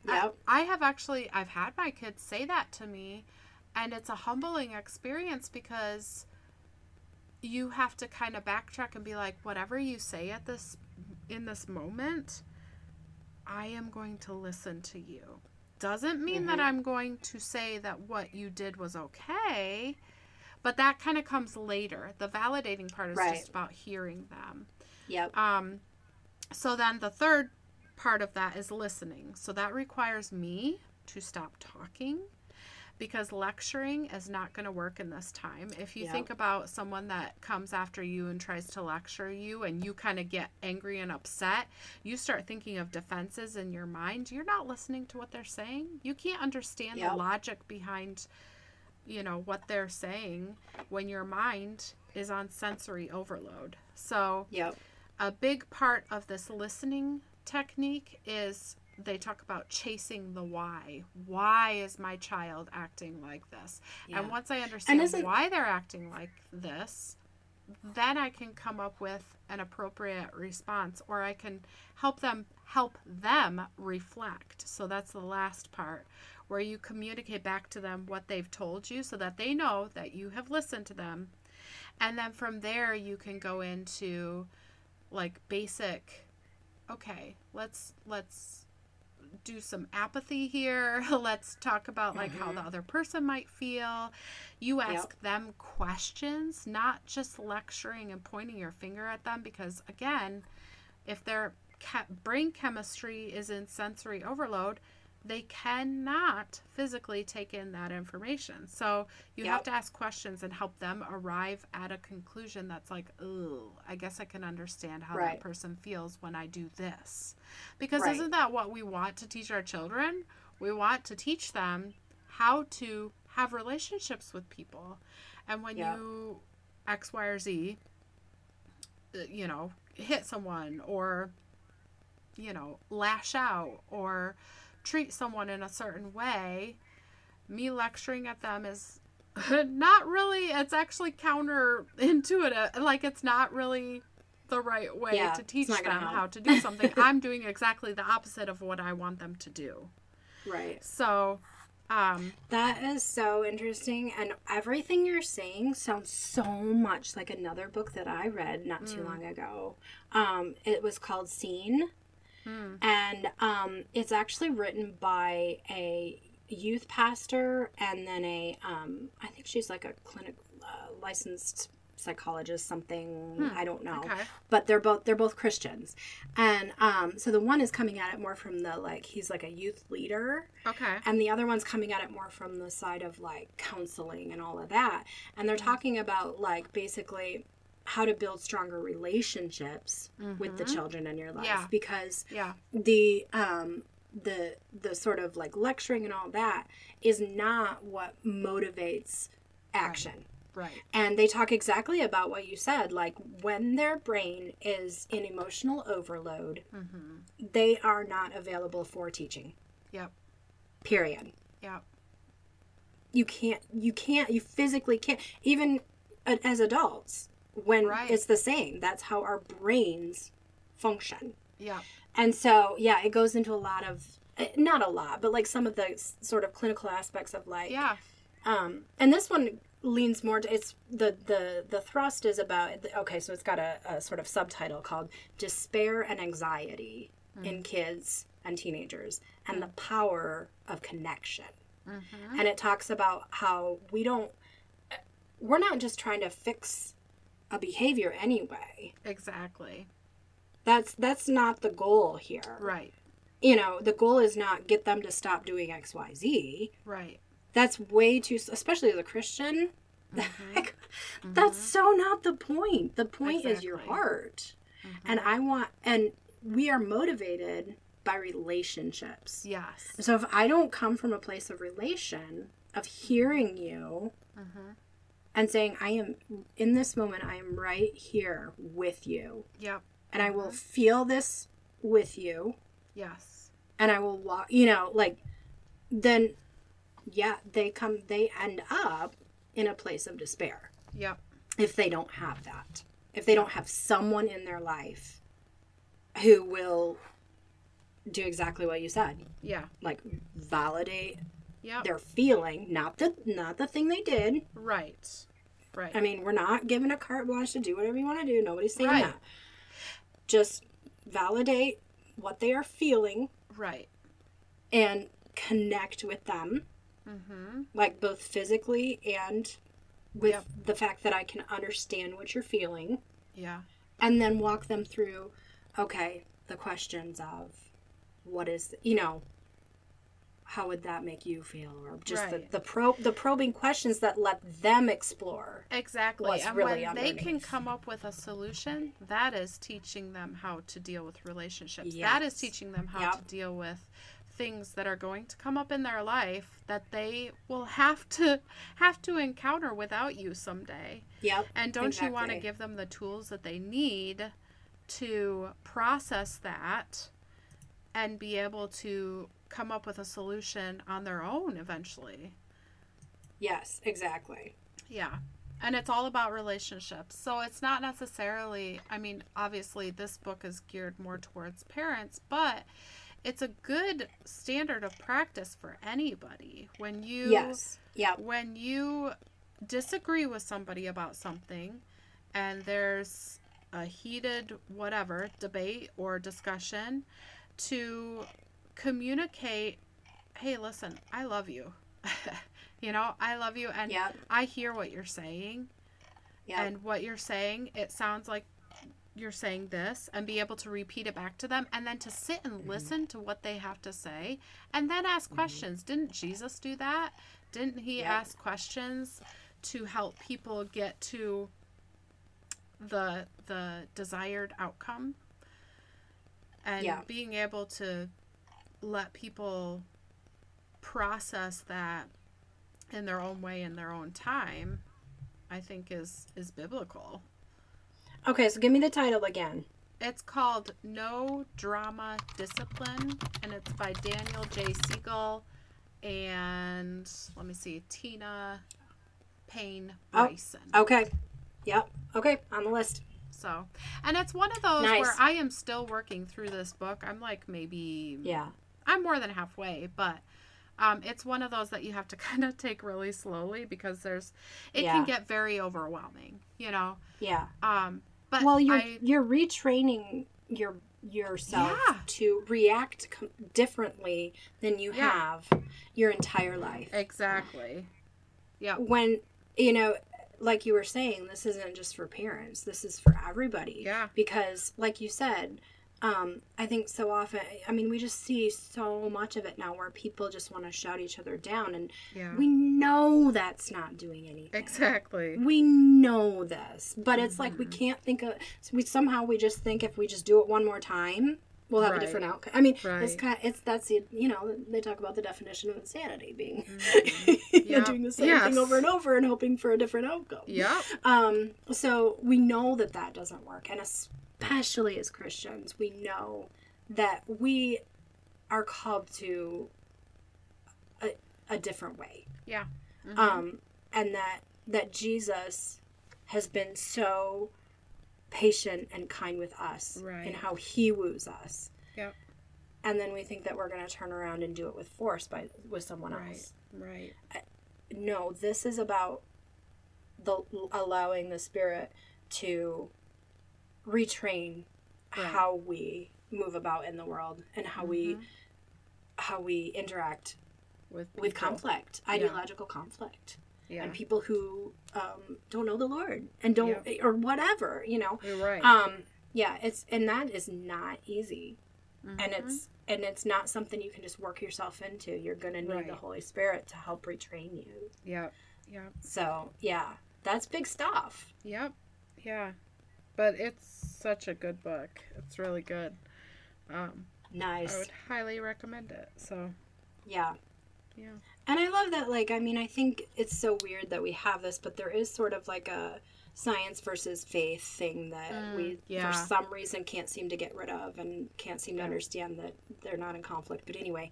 I, yep. I, I have actually, I've had my kids say that to me, and it's a humbling experience because you have to kind of backtrack and be like whatever you say at this in this moment i am going to listen to you. Doesn't mean mm-hmm. that i'm going to say that what you did was okay but that kind of comes later. The validating part is right. just about hearing them. Yep. Um so then the third part of that is listening. So that requires me to stop talking because lecturing is not going to work in this time. If you yep. think about someone that comes after you and tries to lecture you and you kind of get angry and upset, you start thinking of defenses in your mind. You're not listening to what they're saying. You can't understand yep. the logic behind you know what they're saying when your mind is on sensory overload. So, yep. a big part of this listening technique is they talk about chasing the why. Why is my child acting like this? Yeah. And once I understand why they're acting like this, then I can come up with an appropriate response or I can help them help them reflect. So that's the last part where you communicate back to them what they've told you so that they know that you have listened to them. And then from there you can go into like basic okay, let's let's do some apathy here. Let's talk about like mm-hmm. how the mm-hmm. other person might feel. You ask yep. them questions, not just lecturing and pointing your finger at them because again, if their brain chemistry is in sensory overload, they cannot physically take in that information. So you yep. have to ask questions and help them arrive at a conclusion that's like, oh, I guess I can understand how right. that person feels when I do this. Because right. isn't that what we want to teach our children? We want to teach them how to have relationships with people. And when Yeah. you X, Y, or Z, uh, you know, hit someone or, you know, lash out or treat someone in a certain way, me lecturing at them is not really, it's actually counterintuitive. Like, it's not really the right way Yeah, to teach them help. how to do something. I'm doing exactly the opposite of what I want them to do. Right. So, um, That is so interesting. And everything you're saying sounds so much like another book that I read not too long ago. Um, it was called Seen. And um, it's actually written by a youth pastor and then a, um, I think she's like a clinic uh, licensed psychologist, something, I don't know. Okay. but they're both they're both Christians, and um, so the one is coming at it more from the like he's like a youth leader, Okay. and the other one's coming at it more from the side of like counseling and all of that, and they're talking about like basically how to build stronger relationships with the children in your life Yeah. because Yeah. the um the the sort of like lecturing and all that is not what motivates action Right. and they talk exactly about what you said. Like when their brain is in emotional overload, they are not available for teaching. Yep. Period. Yep. You can't. You can't. You physically can't. Even as adults, when Right. it's the same. That's how our brains function. Yeah. And so, yeah, it goes into a lot of eh, not a lot, but like some of the sort of clinical aspects of like Yeah. um and this one leans more to it's the the the thrust is about okay so it's got a, a sort of subtitle called despair and anxiety in kids and teenagers and the power of connection and it talks about how we don't we're not just trying to fix a behavior anyway. Exactly. that's that's not the goal here. Right. you know the goal is not get them to stop doing xyz Right. that's way too especially as a christian. Mm-hmm. Like, mm-hmm. that's so not the point. The point is your Exactly. heart. Mm-hmm. And i want and we are motivated by relationships. Yes. so if i don't come from a place of relation of hearing you and saying i am in this moment i am right here with you Yep. and i will mm-hmm. feel this with you Yes. and I will walk, you know, like, then, yeah, they come, they end up in a place of despair Yep. if they don't have that. If they don't have someone in their life who will do exactly what you said, Yeah. like validate Yep. their feeling, not the not the thing they did. Right. Right. I mean, we're not given a carte blanche to do whatever you want to do. Nobody's saying Right. that. Just validate what they are feeling right. and connect with them, Mm-hmm. like both physically and with Yep. the fact that I can understand what you're feeling, Yeah. and then walk them through, okay, the questions of what is, you know, how would that make you feel, or just Right. the the probe the probing questions that let them explore. Exactly. what's and really when they can come up with a solution, that is teaching them how to deal with relationships. That is teaching them how Yep. to deal with things that are going to come up in their life that they will have to have to encounter without you someday. Yep. And don't you want to give them the tools that they need to process that and be able to come up with a solution on their own eventually? Yes, exactly. Yeah. And it's all about relationships. So it's not necessarily, I mean, obviously this book is geared more towards parents, but it's a good standard of practice for anybody. When you Yes. Yep. when you disagree with somebody about something and there's a heated whatever debate or discussion to communicate hey listen i love you you know i love you and Yep. i hear what you're saying Yep. and what you're saying it sounds like you're saying this and be able to repeat it back to them and then to sit and Mm-hmm. listen to what they have to say and then ask questions didn't jesus do that didn't he Yep. ask questions to help people get to the the desired outcome and Yeah. being able to let people process that in their own way in their own time, I think is is biblical. Okay, so give me the title again. It's called No Drama Discipline, and it's by Daniel J. Siegel and let me see, Tina Payne Oh, Bryson. Okay. Yep. Okay, on the list. So, and it's one of those Nice. where I am still working through this book. I'm like maybe Yeah. I'm more than halfway, but um, it's one of those that you have to kind of take really slowly because there's it Yeah. can get very overwhelming, you know. Yeah. Um, but well, you're I, you're retraining your yourself Yeah. to react com- differently than you Yeah. have your entire life. exactly. Yeah. When you know, like you were saying, this isn't just for parents. This is for everybody. Yeah. Because, like you said, um, I think so often. I mean, we just see so much of it now where people just want to shout each other down, and Yeah. we know that's not doing anything. exactly. We know this, but it's like Mm-hmm. we can't think of. We somehow we just think if we just do it one more time, we'll have Right. a different outcome. I mean, it's Right. kind. it's that's the you know they talk about the definition of insanity being Mhm. Yep. doing the same Yes. thing over and over and hoping for a different outcome. Yep. Um. So we know that that doesn't work, and especially as Christians, we know that we are called to a, a different way Yeah. Mhm. um, and that that Jesus has been so patient and kind with us Right. and how he woos us. Yep. And then we think that we're going to turn around and do it with force by with someone Right. else. Right. No, this is about the allowing the spirit to retrain Right. how we move about in the world and how we Mhm. how we interact With with people. conflict, ideological conflict. Yeah. and people who um, don't know the Lord and don't or whatever, you know. You're right. Um, yeah, it's and that is not easy, and Mhm. it's and it's not something you can just work yourself into. You're gonna need Right. the Holy Spirit to help retrain you. Yep. Yep. So yeah, that's big stuff. Yep. Yeah. But it's such a good book. It's really good. Um, I Nice. would highly recommend it. So, Yeah. yeah. And I love that, like, I mean, I think it's so weird that we have this, but there is sort of like a science versus faith thing that Mm, we, yeah. for some reason, can't seem to get rid of and can't seem to Yeah. understand that they're not in conflict. But anyway,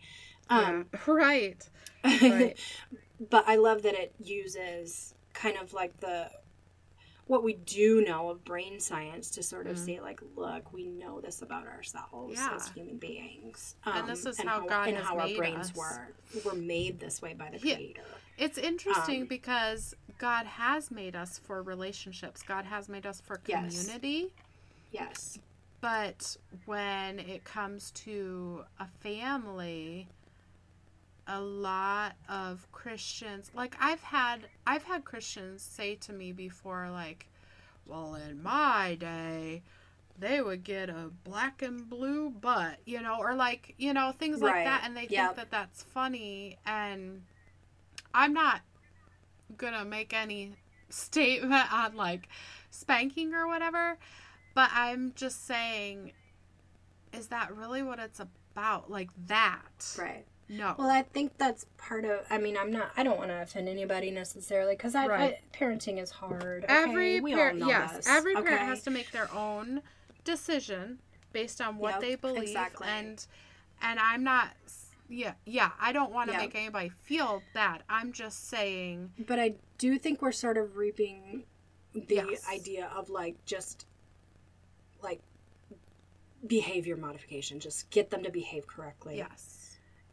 um, yeah. Right. Right. but I love that it uses kind of like the what we do know of brain science to sort of Mm. say like look we know this about ourselves Yeah. as human beings And this is and how God and how our brains us. work we're made this way by the Yeah. creator It's interesting Um, because God has made us for relationships. God has made us for Yes. community. yes But when it comes to a family, a lot of Christians, like I've had I've had Christians say to me before like, "Well, in my day, they would get a black and blue butt," you know, or like, you know, things like Right. that and they Yep. think that that's funny and I'm not going to make any statement on like spanking or whatever, but I'm just saying is that really what it's about? Like that? right No. well i think that's part of i mean i'm not i don't want to offend anybody necessarily because I, Right. Parenting is hard okay? every parent, yes, this, every parent okay? has to make their own decision based on what Yep, they believe, exactly. and and I'm not. Yeah, yeah. I don't want to Yep. make anybody feel bad. I'm just saying. but i do think we're sort of reaping the Yes. idea of like just like behavior modification just get them to behave correctly Yes.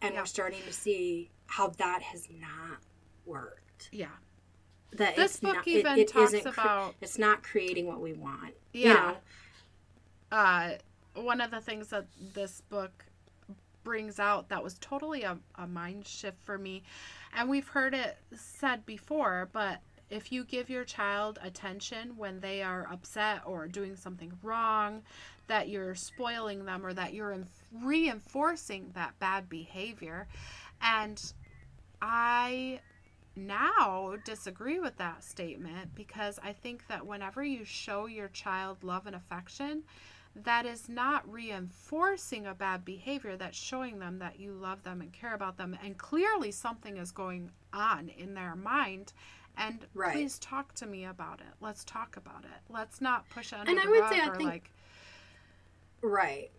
And Yeah. we're starting to see how that has not worked Yeah. that This book not, even it, it talks isn't cre- about it's not creating what we want you Yeah. know? uh, one of the things that this book brings out that was totally a, a mind shift for me, and we've heard it said before, but if you give your child attention when they are upset or doing something wrong, that you're spoiling them or that you're reinforcing that bad behavior. And I now disagree with that statement because I think that whenever you show your child love and affection, that is not reinforcing a bad behavior that's showing them that you love them and care about them and clearly something is going on in their mind and Right. please talk to me about it let's talk about it let's not push it under And the I would rug say I or think- like Right.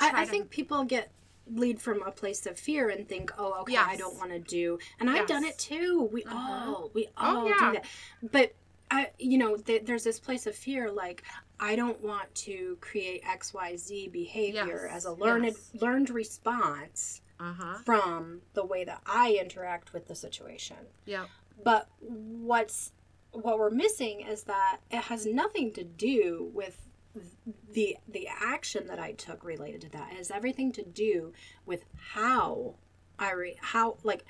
I, I to- think people get lead from a place of fear and think, oh, okay, I don't want to do. And I've done it too. We Mhm. all, we Oh, all yeah. do that. But I, you know, th- there's this place of fear, like I don't want to create X, Y, Z behavior Yes. as a learned Yes. learned response uh-huh from the way that I interact with the situation. Yeah. But what's what we're missing is that it has nothing to do with the the action that I took related to that. Has everything to do with how I re, how like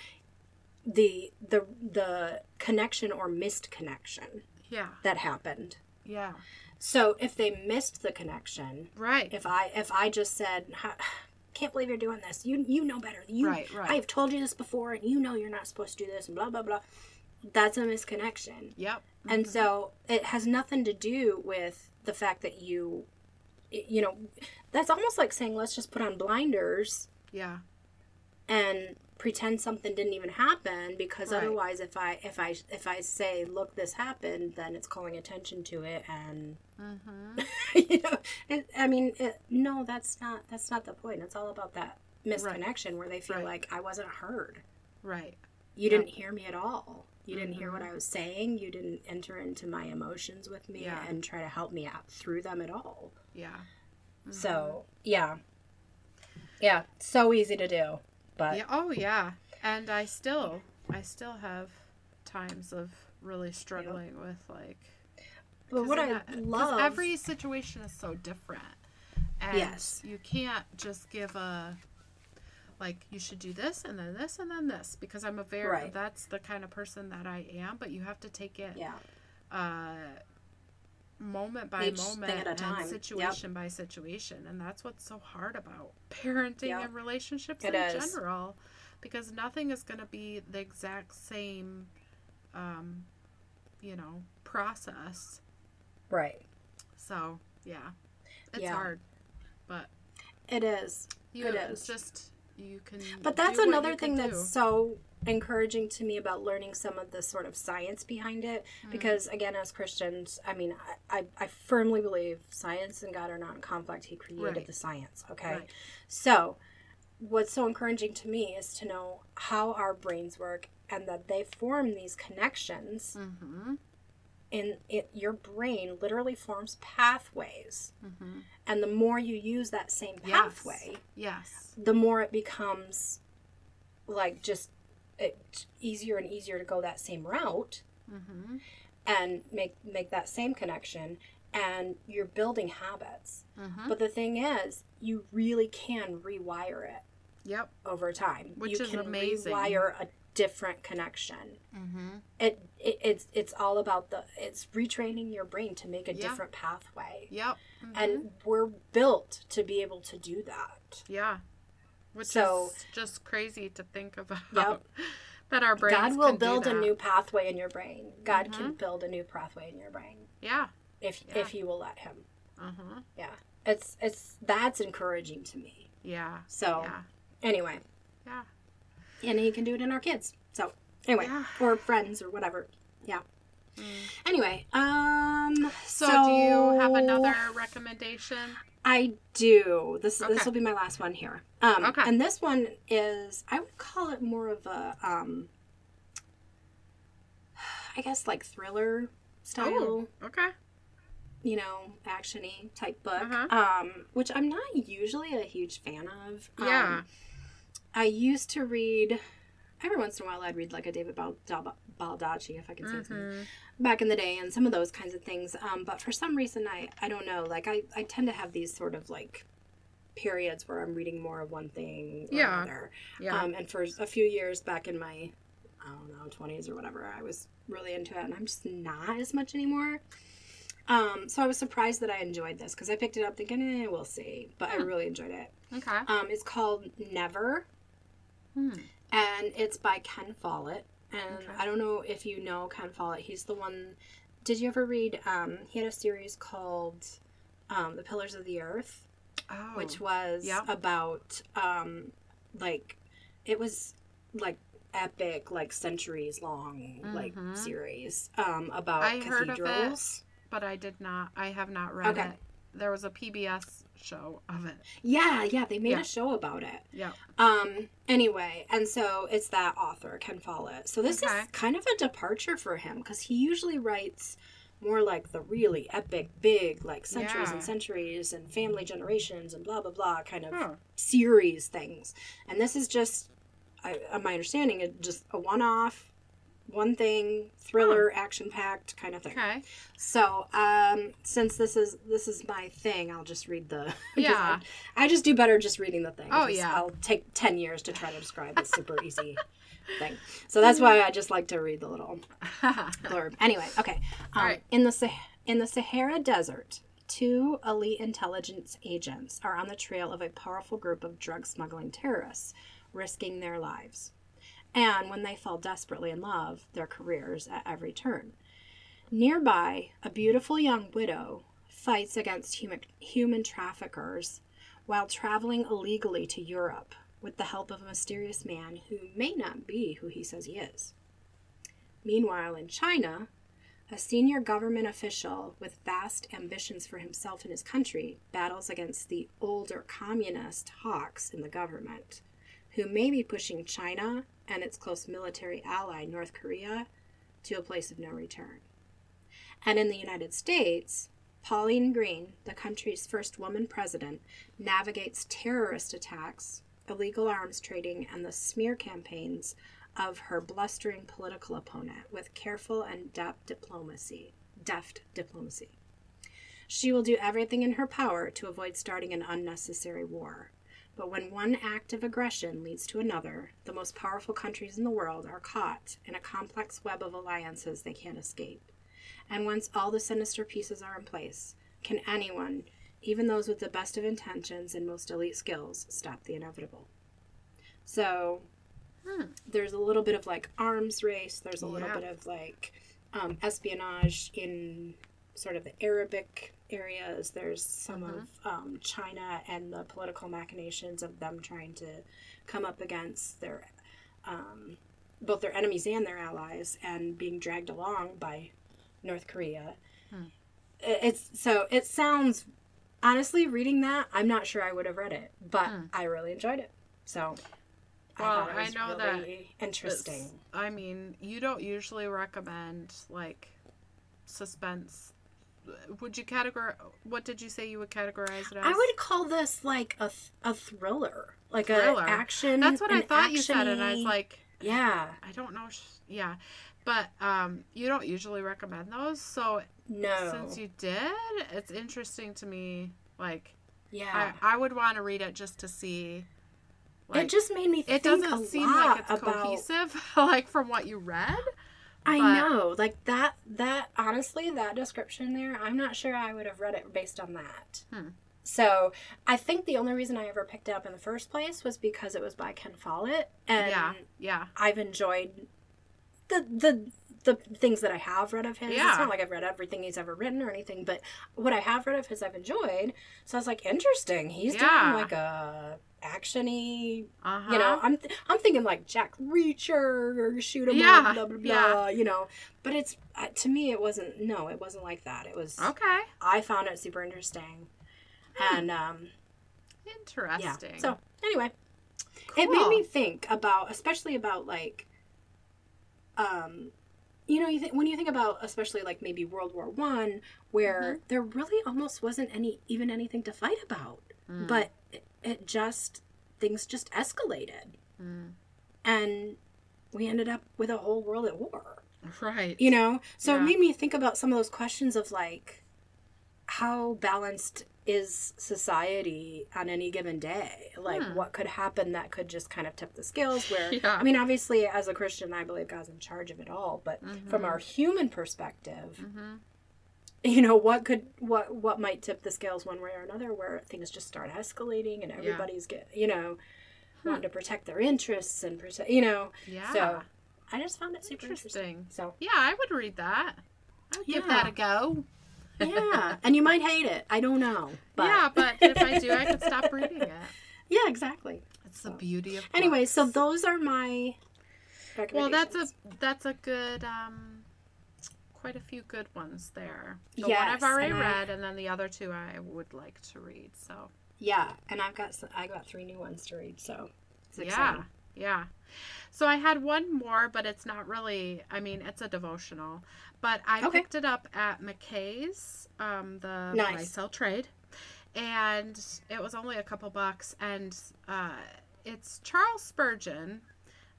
the the the connection or missed connection yeah that happened. yeah So if they missed the connection, right if I if I just said can't believe you're doing this. You you know better. You Right, right. I've told you this before and you know you're not supposed to do this and blah blah blah. That's a misconnection. yep And so it has nothing to do with the fact that you you know that's almost like saying let's just put on blinders yeah and pretend something didn't even happen because Right. otherwise if I if I if I say look this happened then it's calling attention to it and mm-hmm. you know it, i mean it, no that's not that's not the point it's all about that misconnection where they feel Right. like i wasn't heard right you didn't hear me at all. You didn't hear what Mhm. i was saying. You didn't enter into my emotions with me Yeah. and try to help me out through them at all. Yeah. So yeah. Yeah so easy to do but yeah oh yeah. And i still i still have times of really struggling with like but what i that- love every situation is so different. And Yes. you can't just give a like you should do this and then this and then this because i'm a very Right. that's the kind of person that i am but you have to take it yeah uh moment by Each moment and time. Yep. situation by situation and that's what's so hard about parenting Yep. and relationships It in is. general because nothing is going to be the exact same um you know process right so yeah it's Yeah. hard but it is you It it's just you can But that's another thing that's so encouraging to me about learning some of the sort of science behind it. Mm. Because again, as Christians, I mean, I, I, I firmly believe science and God are not in conflict. He created Right. the science. Okay. Right. So, what's so encouraging to me is to know how our brains work and that they form these connections mm-hmm. In it. Your brain literally forms pathways. Mm-hmm. And the more you use that same pathway, yes the more it becomes like just it, easier and easier to go that same route mm-hmm. and make make that same connection and you're building habits Mm-hmm. but the thing is you really can rewire it yep over time Which you is can amazing. rewire a different connection mm-hmm. it, it it's it's all about the it's retraining your brain to make a Yeah. different pathway yep Mhm. and we're built to be able to do that Yeah. Which So- is just crazy to think about. Yep. that our brain God will can build a new pathway in your brain. God can Mhm. build a new pathway in your brain Yeah. if Yeah. if you will let him. Uh-huh. Yeah. It's it's that's encouraging to me. Yeah. So Yeah. anyway, Yeah. And he can do it in our kids. So anyway, Yeah. or friends or whatever. Yeah. Mm. Anyway, um So, do you have another recommendation? I do. This Okay. this will be my last one here. Um Okay. and this one is I would call it more of a um I guess like thriller style. Oh, okay. you know, actiony type book, Uh-huh. um, which I'm not usually a huge fan of. Um, Yeah. I used to read every once in a while. I'd read like a David Baldacci, if I can say his name, Mhm. back in the day, and some of those kinds of things. Um, but for some reason, I I don't know. Like I I tend to have these sort of like periods where I'm reading more of one thing or Yeah. another. Yeah. Um, and for a few years back in my, I don't know, 20s or whatever, I was really into it. And I'm just not as much anymore. Um, so I was surprised that I enjoyed this because I picked it up thinking, eh, we'll see. But I really enjoyed it. okay. Um, it's called Never, Hmm. and it's by Ken Follett. And Okay. I don't know if you know Ken Follett. He's the one. Did you ever read? Um, he had a series called um, The Pillars of the Earth, Oh. which was yeah. about um, like it was like epic, like centuries long, like Mhm. series um, about I heard of it. cathedrals. but I did not. I have not read Okay. it. There was a PBS show of it. Yeah, yeah, they made Yeah. a show about it. Yeah. Um. Anyway, and so it's that author Ken Follett. So this Okay. is kind of a departure for him because he usually writes more like the really epic, big, like centuries Yeah. and centuries and family generations and blah blah blah kind of Huh. series things. And this is just, I, uh, my understanding, it just a one-off, one thing, thriller, action-packed kind of thing. Okay. So, um, since this is this is my thing, I'll just read the. Yeah. I, I just do better just reading the thing. Oh, yeah. I'll take ten years to try to describe this super easy thing. So that's why I just like to read the little blurb. Anyway, okay. Um, All right. In the Sah- in the Sahara Desert, two elite intelligence agents are on the trail of a powerful group of drug smuggling terrorists, risking their lives. And when they fall desperately in love, their careers at every turn. Nearby, a beautiful young widow fights against human, human traffickers while traveling illegally to Europe with the help of a mysterious man who may not be who he says he is. Meanwhile, in China, a senior government official with vast ambitions for himself and his country battles against the older communist hawks in the government, who may be pushing China and its close military ally, North Korea, to a place of no return. And in the United States, Pauline Green, the country's first woman president, navigates terrorist attacks, illegal arms trading, and the smear campaigns of her blustering political opponent with careful and deft diplomacy. Deft diplomacy. She will do everything in her power to avoid starting an unnecessary war. But when one act of aggression leads to another, the most powerful countries in the world are caught in a complex web of alliances they can't escape. And once all the sinister pieces are in place, can anyone, even those with the best of intentions and most elite skills, stop the inevitable? So Hmm. there's a little bit of like arms race, there's a little bit of like um, espionage in sort of the Arabic areas, there's some Mhm. of um, China and the political machinations of them trying to come up against their um, both their enemies and their allies and being dragged along by North Korea. Hmm. It's so it sounds honestly reading that I'm not sure I would have read it, but Hmm. I really enjoyed it. So Well, I was know that interesting. I mean, you don't usually recommend like suspense. Would you categorize? What did you say you would categorize it as? I would call this like a, th- a thriller, like Thriller. a action. That's what I thought you said, and I was like, yeah, I don't know. sh- Yeah, but um, you don't usually recommend those. So no, since you did, it's interesting to me. Like, yeah. I, I would want to read it just to see. Like, it just made me think it doesn't seem like it's about. cohesive, like from what you read. I but- know, like that. That honestly, that description there, I'm not sure I would have read it based on that. Hmm. So I think the only reason I ever picked it up in the first place was because it was by Ken Follett, and yeah, yeah, I've enjoyed the the the things that I have read of his. Yeah. It's not like I've read everything he's ever written or anything, but what I have read of his, I've enjoyed. So I was like, interesting. He's Yeah. doing like a actiony. uh huh. You know, I'm th- I'm thinking like Jack Reacher, shoot him Yeah, up, blah blah blah. yeah. You know, but it's uh, to me, it wasn't. No, it wasn't like that. It was. okay, I found it super interesting, and um, yeah. interesting. So anyway, it made me think about especially about like um you know you think when you think about especially like maybe world war one where Mm-hmm. there really almost wasn't any even anything to fight about Mm. but it, just things just escalated Mm. and we ended up with a whole world at war right. you know so Yeah. it made me think about some of those questions of like how balanced is society on any given day like Hmm. what could happen that could just kind of tip the scales where Yeah. i mean obviously as a christian i believe god's in charge of it all but from our human perspective hmm you know what could what what might tip the scales one way or another where things just start escalating and everybody's get you know wanting to protect their interests and protect you know Yeah. so i just found it super interesting, Interesting. so Yeah, I would read that. I would give that a go. yeah, and you might hate it. I don't know. But... Yeah, but if I do, I could stop reading it. Yeah, exactly. It's the beauty of. Anyway, so those are my. Well, that's a that's a good um, quite a few good ones there. The one I've already and I- read, and then the other two I would like to read. So yeah, and I've got I got three new ones to read, so yeah, yeah. So I had one more, but it's not really. I mean, it's a devotional, but I Okay. picked it up at McKay's, um, the Nice. buy sell trade, and it was only a couple bucks, and uh, it's Charles Spurgeon,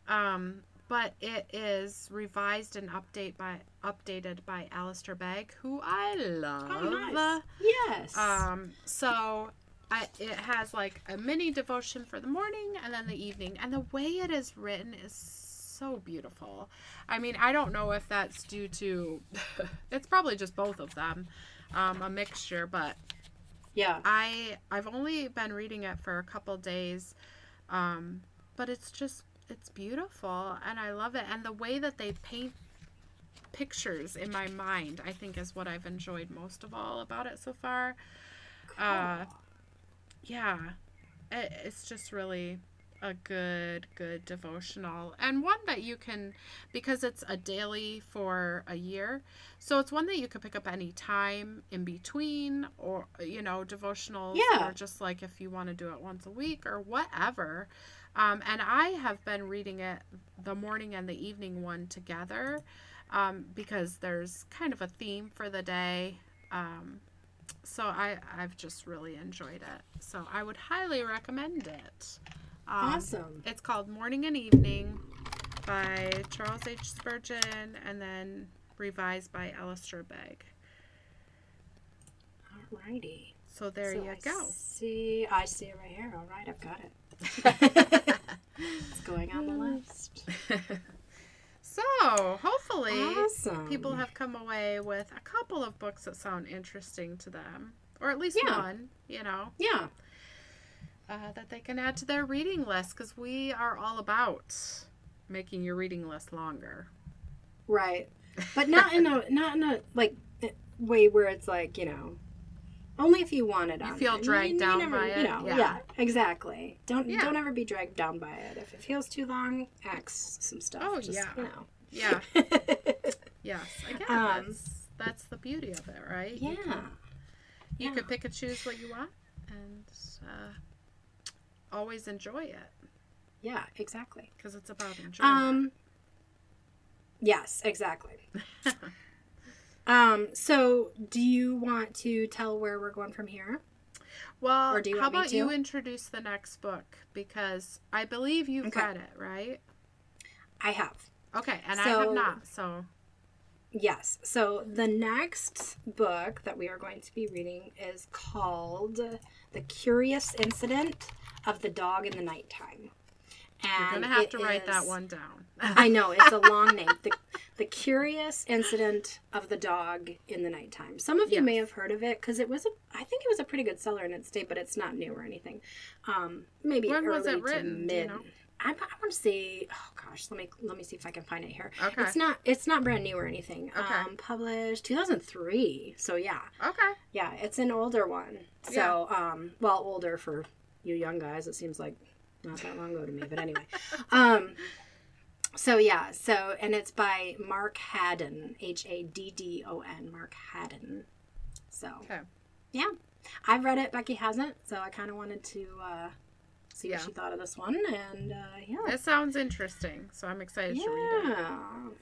um, but it is revised and update by updated by Alistair Begg, who I love. Oh, nice. Yes. Um, so I, it has like a mini devotion for the morning and then the evening, and the way it is written is so beautiful. I mean, I don't know if that's due to, it's probably just both of them, um, a mixture, but yeah. I I've only been reading it for a couple days, um, but it's just it's beautiful and I love it. And the way that they paint pictures in my mind, I think, is what I've enjoyed most of all about it so far. Uh, yeah, it, it's just really a good good devotional and one that you can because it's a daily for a year so it's one that you could pick up any time in between or you know devotionals Yeah. or just like if you want to do it once a week or whatever um, and i have been reading it the morning and the evening one together um, because there's kind of a theme for the day um, so I, I've just really enjoyed it. So I would highly recommend it. Um, awesome. It's called Morning and Evening by Charles H. Spurgeon and then revised by Alistair Begg. Alrighty. So there So you I go. See, I see it right here. All right, I've got it. it's going on the list. so hopefully Awesome. people have come away with a couple of books that sound interesting to them. Or at least Yeah. one, you know, Yeah. uh, that they can add to their reading list because we are all about making your reading list longer. Right. But not in a not in a like way where it's like you know. Only if you want it. You feel dragged down never, by You it, know, yeah. yeah. exactly. Don't Yeah. don't ever be dragged down by it. If it feels too long, ax some stuff. Oh, just, yeah. You know. Yeah. Yes. Again, Um, that's that's the beauty of it, right? yeah. You, can, you Yeah. could pick and choose what you want and uh, always enjoy it Yeah. Exactly. because it's about enjoyment. Um. Yes. Exactly. Um. So, do you want to tell where we're going from here? well, or do you how about you introduce the next book because I believe you've Okay. read it, right? I have. Okay, and I have not. So Yes. So the next book that we are going to be reading is called The Curious Incident of the Dog in the Nighttime. You're gonna have to write that one down. I know, it's a long name. The, the Curious Incident of the Dog in the Nighttime. Some of you Yes. may have heard of it because it was a I think it was a pretty good seller in its day, but it's not new or anything. Um maybe When was early it written? to Do you mid. know? I, I want to say, oh gosh, let me let me see if I can find it here. Okay. It's not it's not brand new or anything. Okay. Um, published 2003. So yeah, okay. yeah, it's an older one. So um, well, older for you young guys. It seems like not that long ago to me, but anyway. um, so yeah, so and it's by Mark Haddon, H A D D O N, Mark Haddon. So Okay. yeah, I've read it. Becki hasn't, so I kind of wanted to uh, see Yeah. what she thought of this one, and uh, yeah. It sounds interesting, so I'm excited to read it.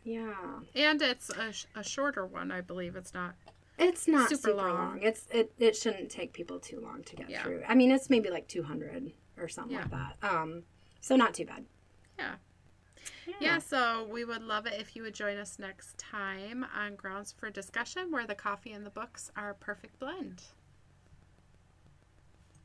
Yeah, yeah. And it's a, sh- a shorter one, I believe. It's not. It's not Super super, long. long. It's it, it shouldn't take people too long to get Yeah. through. I mean, it's maybe like 200 or something Yeah. like that. Um, so not too bad. Yeah. Yeah, so we would love it if you would join us next time on Grounds for Discussion, where the coffee and the books are a perfect blend.